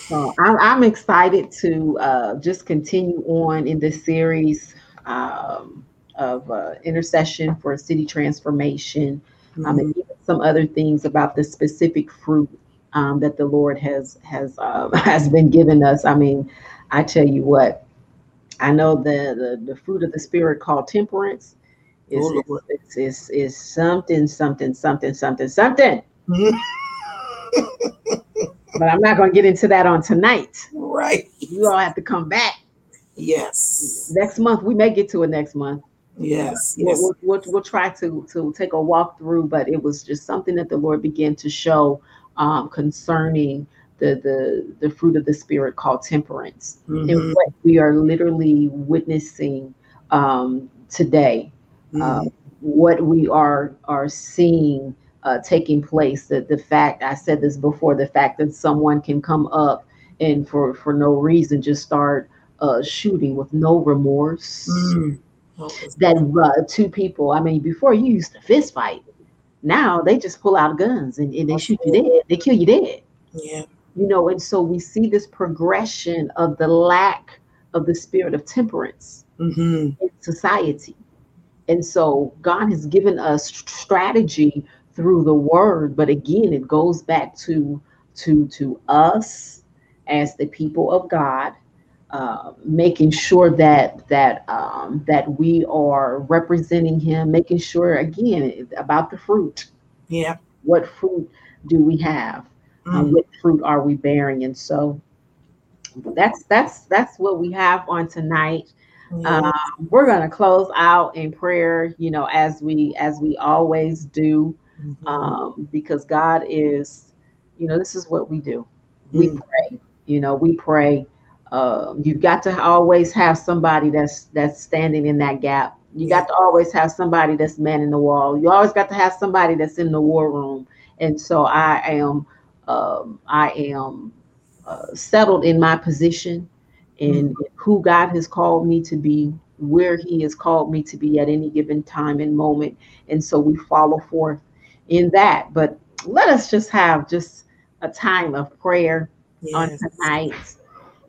So I'm, I'm excited to uh, just continue on in this series um, of uh, intercession for city transformation. Um, and some other things about the specific fruit um, that the Lord has has uh, has been given us. I mean, I tell you what, I know the the, the fruit of the spirit called temperance is Oh, is, is is something something something something something. But I'm not going to get into that on tonight. right You all have to come back yes next month. We may get to it next month. yes We'll, yes we'll, we'll, we'll try to to take a walk through, but it was just something that the Lord began to show um, concerning the the the fruit of the spirit called temperance, Mhm. and what we are literally witnessing um, today. Mhm. Um, what we are are seeing uh, taking place. That the fact I said this before, the fact that someone can come up and for for no reason just start uh, shooting with no remorse Mm. That uh, two people. I mean, before you used to fist fight. Now they just pull out guns and, and they shoot you dead. They kill you dead. yeah You know, and so we see this progression of the lack of the spirit of temperance hmm in society. And so God has given us strategy through the word, but again, it goes back to to to us as the people of God, uh, making sure that that um, that we are representing Him, making sure again about the fruit. yeah What fruit do we have? Uh, Mm. what fruit are we bearing? And so that's that's that's what we have on tonight Yeah. um, we're going to close out in prayer you know as we as we always do Mhm. um, because god is you know this is what we do we Mm. pray you know we pray uh, you've got to always have somebody that's that's standing in that gap You Yeah. got to always have somebody that's manning the wall. You always got to have somebody that's in the war room. And so I am, um, I am uh, settled in my position and who God has called me to be, where He has called me to be at any given time and moment. And so we follow forth in that. But let us just have just a time of prayer on Yes. tonight.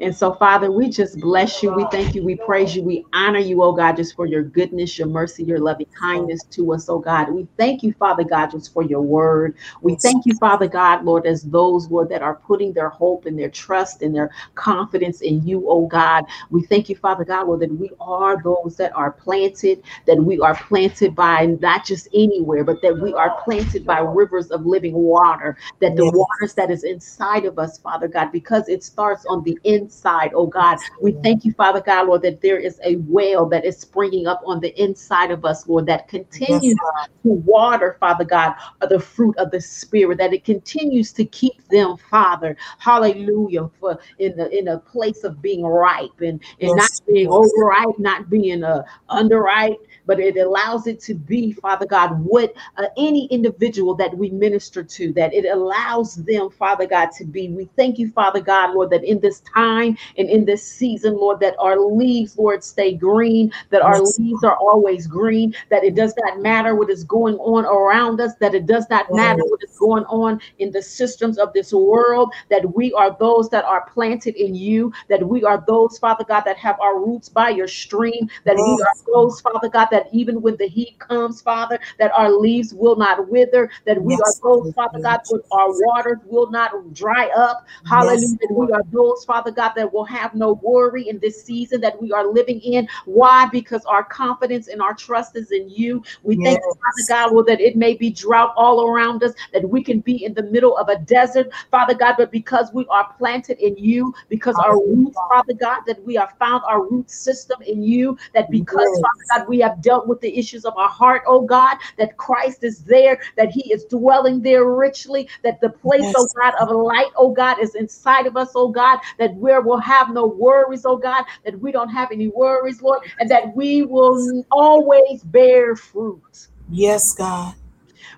And so, Father, we just bless you. We thank you. We praise you. We honor you, oh God, just for your goodness, your mercy, your loving kindness to us, oh God. We thank you, Father God, just for your word. We thank you, Father God, Lord, as those, Lord, that are putting their hope and their trust and their confidence in you, oh God. We thank you, Father God, Lord, that we are those that are planted, that we are planted by not just anywhere, but that we are planted by rivers of living water that the waters that is inside of us, Father God, because it starts on the inside, oh God. We thank you, Father God, Lord, that there is a well that is springing up on the inside of us, Lord, that continues Yes, to water, Father God, the fruit of the Spirit, that it continues to keep them, Father, hallelujah, for in the in a place of being ripe and, and not being yes. overripe, not being uh, underripe, but it allows it to be, Father God, what uh, any individual that we minister to, that it allows them, Father God, to be. We thank you, Father God, Lord, that in this time and in this season, Lord, that our leaves, Lord, stay green, that our Yes. leaves are always green, that it does not matter what is going on around us, that it does not matter what is going on in the systems of this world, that we are those that are planted in you, that we are those, Father God, that have our roots by your stream, that we are those, Father God, that even when the heat comes, Father, that our leaves will not wither, that we Yes. are those, Father God, with our waters will not dry up. Hallelujah. Yes, That we are those, Father God, that will have no worry in this season that we are living in. Why? Because our confidence and our trust is in you. We thank you, Father God, Lord, that it may be drought all around us, that we can be in the middle of a desert, Father God, but because we are planted in you, because our roots, Father God, that we have found our root system in you, that because, Yes. Father God, we have dealt with the issues of our heart, oh God, that Christ is there, that He is dwelling there richly, that the place, oh Yes. oh God, of light, oh God, is inside of us, oh God, that where we'll have no worries, oh God, that we don't have any worries, Lord, and that we will always bear fruit Yes, God.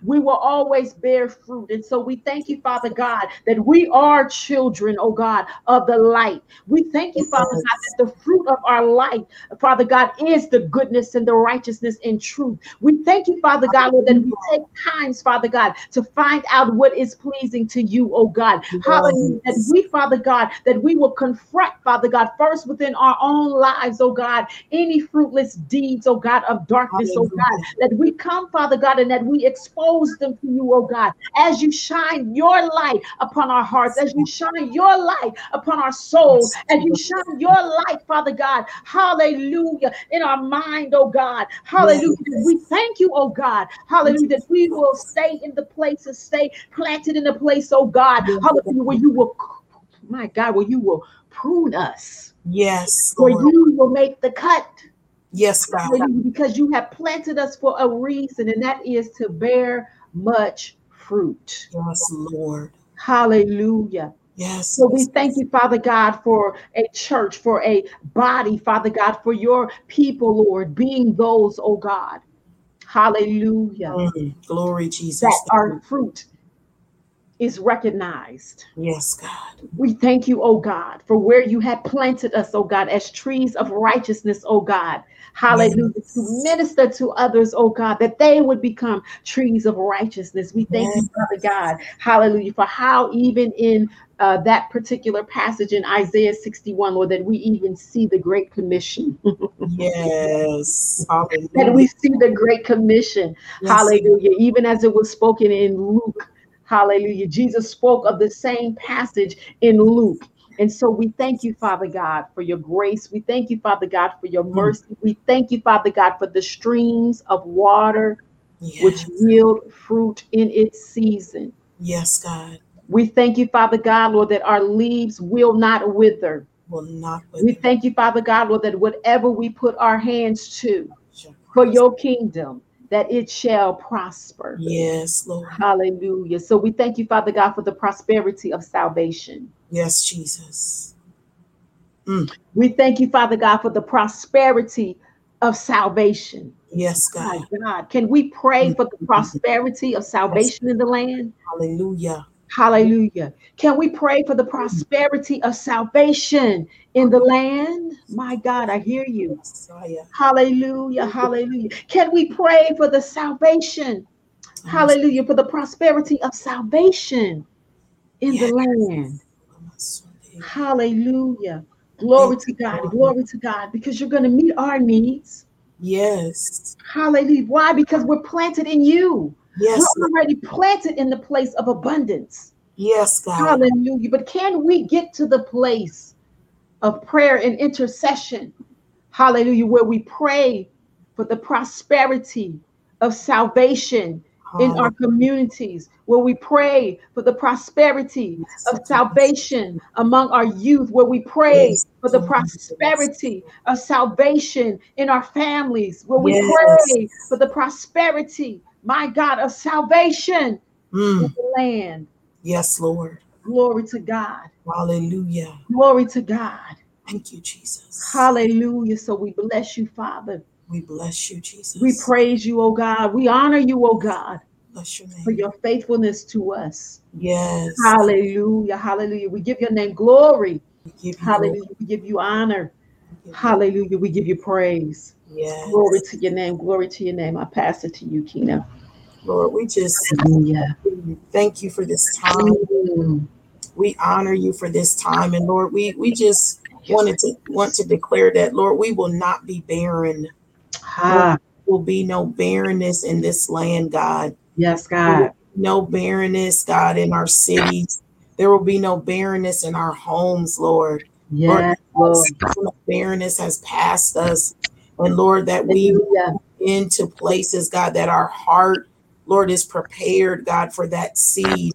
We will always bear fruit. And so we thank you, Father God, that we are children, oh God, of the light. We thank you, Father God, that the fruit of our light, Father God, is the goodness and the righteousness and truth. We thank you, Father God, Lord, that we take times, Father God, to find out what is pleasing to you, oh God. Hallelujah. That we, Father God, that we will confront, Father God, first within our own lives, oh God, any fruitless deeds, oh God, of darkness, oh God, that we come, Father God, and that we expose them to you, oh God, as you shine your light upon our hearts, as you shine your light upon our souls, as you shine your light, Father God, hallelujah, in our mind, oh God, hallelujah. We thank you, oh God, hallelujah, that we will stay in the place places, stay planted in the place, oh God, hallelujah, where you will, my God, where you will prune us, Yes, where Lord. you will make the cut. Yes, God. Because you have planted us for a reason, and that is to bear much fruit. Yes, Lord. Hallelujah. Yes. So we thank you, Father God, for a church, for a body, Father God, for your people, Lord, being those, oh God. Hallelujah. Mm, Glory, Jesus. That our fruit is recognized. Yes, God. We thank you, oh God, for where you have planted us, oh God, as trees of righteousness, oh God. Hallelujah. Yes. To minister to others, oh God, that they would become trees of righteousness. We thank you, Father God. Hallelujah. For how even in uh, that particular passage in Isaiah 61, Lord, that we even see the Great Commission. Yes. that we see the Great Commission. Yes. Hallelujah. Even as it was spoken in Luke. Hallelujah. Jesus spoke of the same passage in Luke. And so we thank you, Father God, for your grace. We thank you, Father God, for your Mm. mercy. We thank you, Father God, for the streams of water which yield fruit in its season. Yes, God. We thank you, Father God, Lord, that our leaves will not wither. Will not We thank you, Father God, Lord, that whatever we put our hands to for your kingdom, that it shall prosper. Yes, Lord. Hallelujah. So we thank you, Father God, for the prosperity of salvation. Yes, Jesus. Mm. We thank you, Father God, for the prosperity of salvation. Yes, God. My God, can we pray for the mm-hmm. prosperity of salvation in the land? Hallelujah. Hallelujah. Can we pray for the mm. prosperity of salvation in the land? My God, I hear you. Hallelujah. Hallelujah. Can we pray for the salvation? Hallelujah. For the prosperity of salvation in the land. Hallelujah. Glory to God. Glory to God. Because you're going to meet our needs. Yes. Hallelujah. Why? Because we're planted in you. Yes. We're already planted in the place of abundance. Yes, God. Hallelujah. But can we get to the place of prayer and intercession? Hallelujah. Where we pray for the prosperity of salvation in our communities, where we pray for the prosperity of salvation among our youth, where we pray Yes. for the prosperity of salvation in our families, where we Yes. pray for the prosperity, my God, of salvation in Mm. the land. Yes, Lord. Glory to God. Hallelujah. Glory to God. Thank you, Jesus. Hallelujah. So we bless you, Father. We bless you, Jesus. We praise you, oh God. We honor you, oh God, bless your name. for your faithfulness to us. Yes. Hallelujah. Hallelujah. We give your name glory. We give Hallelujah. We give you honor. glory. Hallelujah. We give you praise. Yes. Glory to your name. Glory to your name. I pass it to you, Kyna. Lord, we just Hallelujah. thank you for this time. Mm. We honor you for this time. And Lord, we we just wanted to want to declare that, Lord, we will not be barren. Ha. Ah. Will be no barrenness in this land, God. Yes, God. No barrenness, God, in our cities. There will be no barrenness in our homes, Lord. Yes, Lord. Of barrenness has passed us. And Lord, that we Hallelujah. into places, God, that our heart, Lord, is prepared, God, for that seed.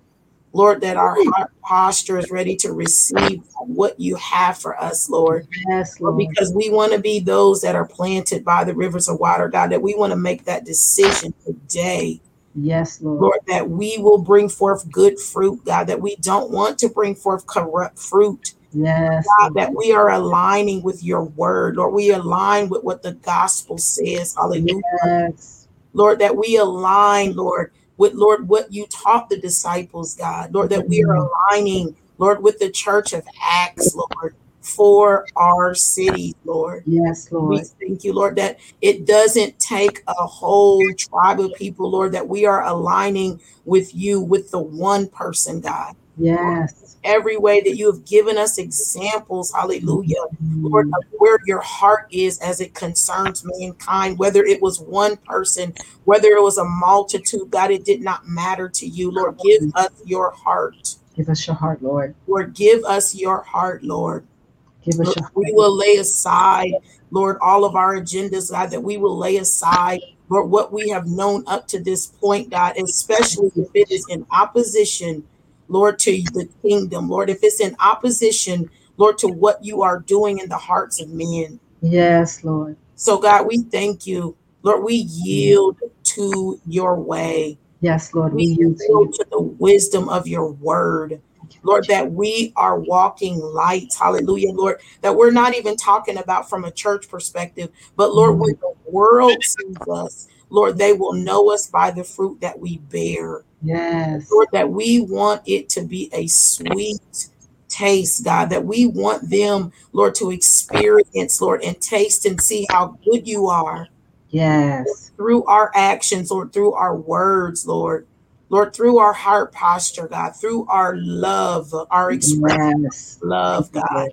Lord, that our heart posture is ready to receive what you have for us, Lord. Yes, Lord, because we want to be those that are planted by the rivers of water, God, that we want to make that decision today, Yes, Lord. Lord, that we will bring forth good fruit, God, that we don't want to bring forth corrupt fruit, Yes. God, that we are aligning with your word, Lord. We align with what the gospel says. Hallelujah. Yes. Lord, that we align, Lord, with Lord, what you taught the disciples, God, Lord, that we are mm-hmm. aligning, Lord, with the church of Acts, Lord, for our city, Lord. Yes, Lord. We Lord. thank you, Lord, that it doesn't take a whole tribe of people, Lord, that we are aligning with you, with the one person, God. Yes. Every way that you have given us examples, hallelujah, Lord, of where your heart is as it concerns mankind, whether it was one person, whether it was a multitude, God, it did not matter to you. Lord, give us your heart. Give us your heart, Lord. Lord, give us your heart, Lord. Give us Lord, your we will lay aside, Lord, all of our agendas, God, that we will lay aside, Lord, what we have known up to this point, God, especially if it is in opposition, Lord, to the kingdom, Lord, if it's in opposition, Lord, to what you are doing in the hearts of men. Yes, Lord. So, God, we thank you. Lord, we yield to your way. Yes, Lord. We We yield to yield to the wisdom of your word. Lord, that we are walking lights. Hallelujah, Lord. That we're not even talking about from a church perspective, but Lord, mm-hmm. when the world sees us, Lord, they will know us by the fruit that we bear. Yes. Lord, that we want it to be a sweet taste, God, that we want them, Lord, to experience, Lord, and taste and see how good you are Yes. through our actions, Lord, through our words, Lord. Lord, through our heart posture, God, through our love, our expression Yes. love, God.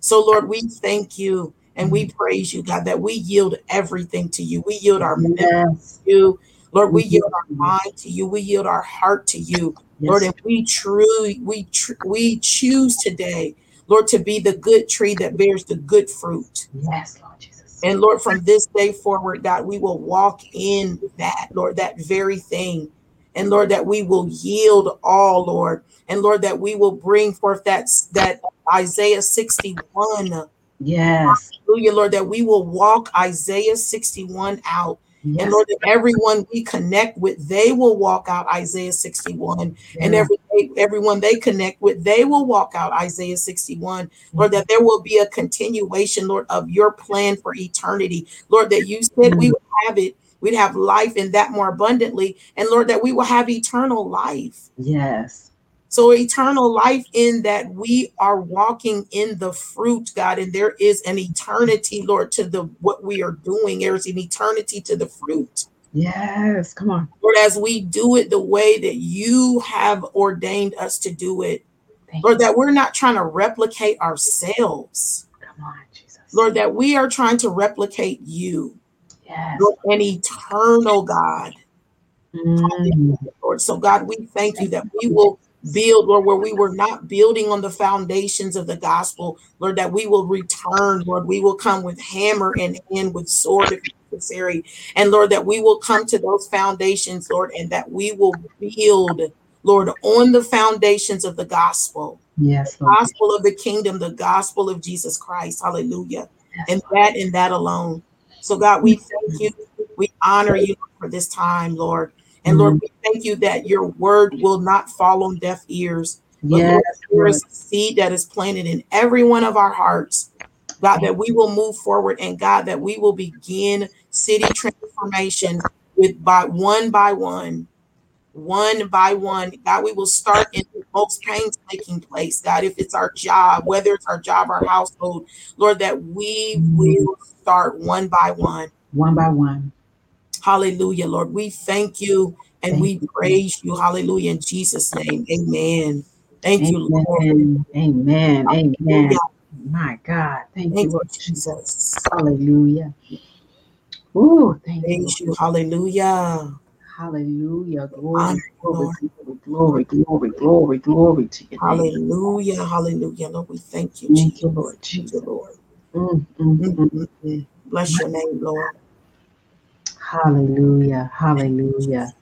So, Lord, we thank you and we mm-hmm. praise you, God, that we yield everything to you. We yield our Yes. to you. Lord, we mm-hmm. yield our mind to you. We yield our heart to you. Lord, Yes. and we truly, we tr- we choose today, Lord, to be the good tree that bears the good fruit. Yes, Lord Jesus. And Lord, from this day forward, God, we will walk in that, Lord, that very thing. And Lord, that we will yield all, Lord. And Lord, that we will bring forth that, that Isaiah 61. Yes. Hallelujah, Lord, that we will walk Isaiah 61 out. And Lord, that everyone we connect with, they will walk out Isaiah 61. And every everyone they connect with, they will walk out Isaiah 61. Lord, that there will be a continuation, Lord, of your plan for eternity. Lord, that you said we would mm. have it. We'd have life in that more abundantly. And Lord, that we will have eternal life. Yes. So, eternal life in that we are walking in the fruit, God, and there is an eternity, Lord, to the what we are doing. There's an eternity to the fruit. Yes. Come on. Lord, as we do it the way that you have ordained us to do it, Thank Lord, you. that we're not trying to replicate ourselves, Come on, Jesus. Lord, that we are trying to replicate you, Yes. Lord, an eternal God, Mm. Lord. So, God, we thank you that we will build, Lord, where we were not building on the foundations of the gospel, Lord, that we will return, Lord, we will come with hammer and hand, with sword if necessary, and Lord, that we will come to those foundations, Lord, and that we will build, Lord, on the foundations of the gospel, Yes, Lord. gospel of the kingdom, the gospel of Jesus Christ, hallelujah, Yes, and that and that alone. So, God, we thank you, we honor you for this time, Lord. And Lord, mm-hmm. we thank you that your word will not fall on deaf ears. But Yes, Lord, there Lord. a seed that is planted in every one of our hearts. God, that we will move forward and God, that we will begin city transformation with by one by one, one by one. God, we will start in the most painstaking place. God, if it's our job, whether it's our job or household, Lord, that we mm-hmm. will start one by one. One by one. Hallelujah, Lord. We thank you and Thank we you. praise you. Hallelujah. In Jesus' name. Amen. Thank you, Lord. Amen. Amen. Amen. My God. Thank Thank you, you, Lord Jesus. Hallelujah. Ooh, thank you. You. Hallelujah. Hallelujah. Glory, glory, glory, glory, glory, glory to name. Hallelujah. Hallelujah. Lord, we thank you, Thank Jesus. you, Lord Thank you, Jesus. Lord. Mm. mm, mm. Bless your name, Lord. Hallelujah. Hallelujah.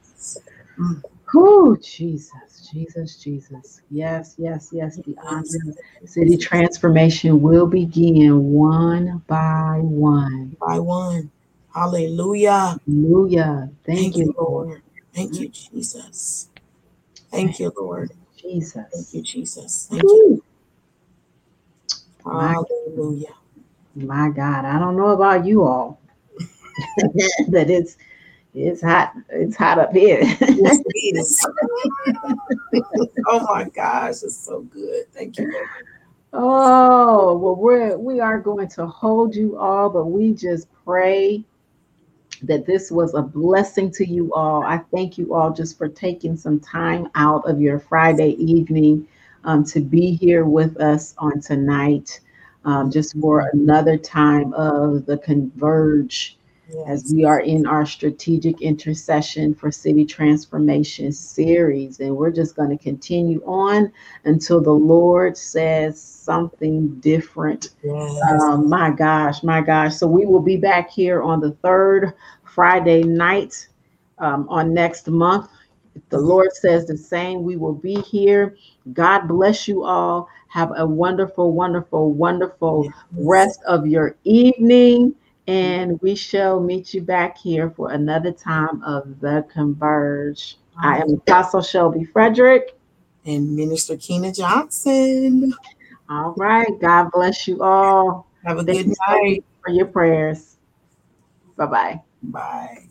Oh, Jesus, Jesus, Jesus. Yes, yes, yes. The city transformation will begin one by one. By one. Hallelujah. Hallelujah. Thank Thank you, you, Lord. Lord. Thank you, Jesus. Thank you, Lord. Jesus. Thank you, Jesus. Thank you. Hallelujah. my God, I don't know about you all, but it's it's hot. It's hot up here. Yes, it is. oh my gosh, it's so good. Thank you, Oh, well, we're we are going to hold you all, but we just pray that this was a blessing to you all. I thank you all just for taking some time out of your Friday evening um, to be here with us on tonight, um, just for another time of the Converge as Yes. we are in our strategic intercession for city transformation series. And we're just going to continue on until the Lord says something different. Yes. Um, my gosh, my gosh. So we will be back here on the third Friday night um, on next month. If the Lord says the same, we will be here. God bless you all. Have a wonderful, wonderful, wonderful rest of your evening. Mm-hmm. And we shall meet you back here for another time of the Converge. I am Apostle Shelby Frederick. and Minister Kyna Johnson. All right. God bless you all. Have a Thank good you night. for your prayers. Bye bye. Bye.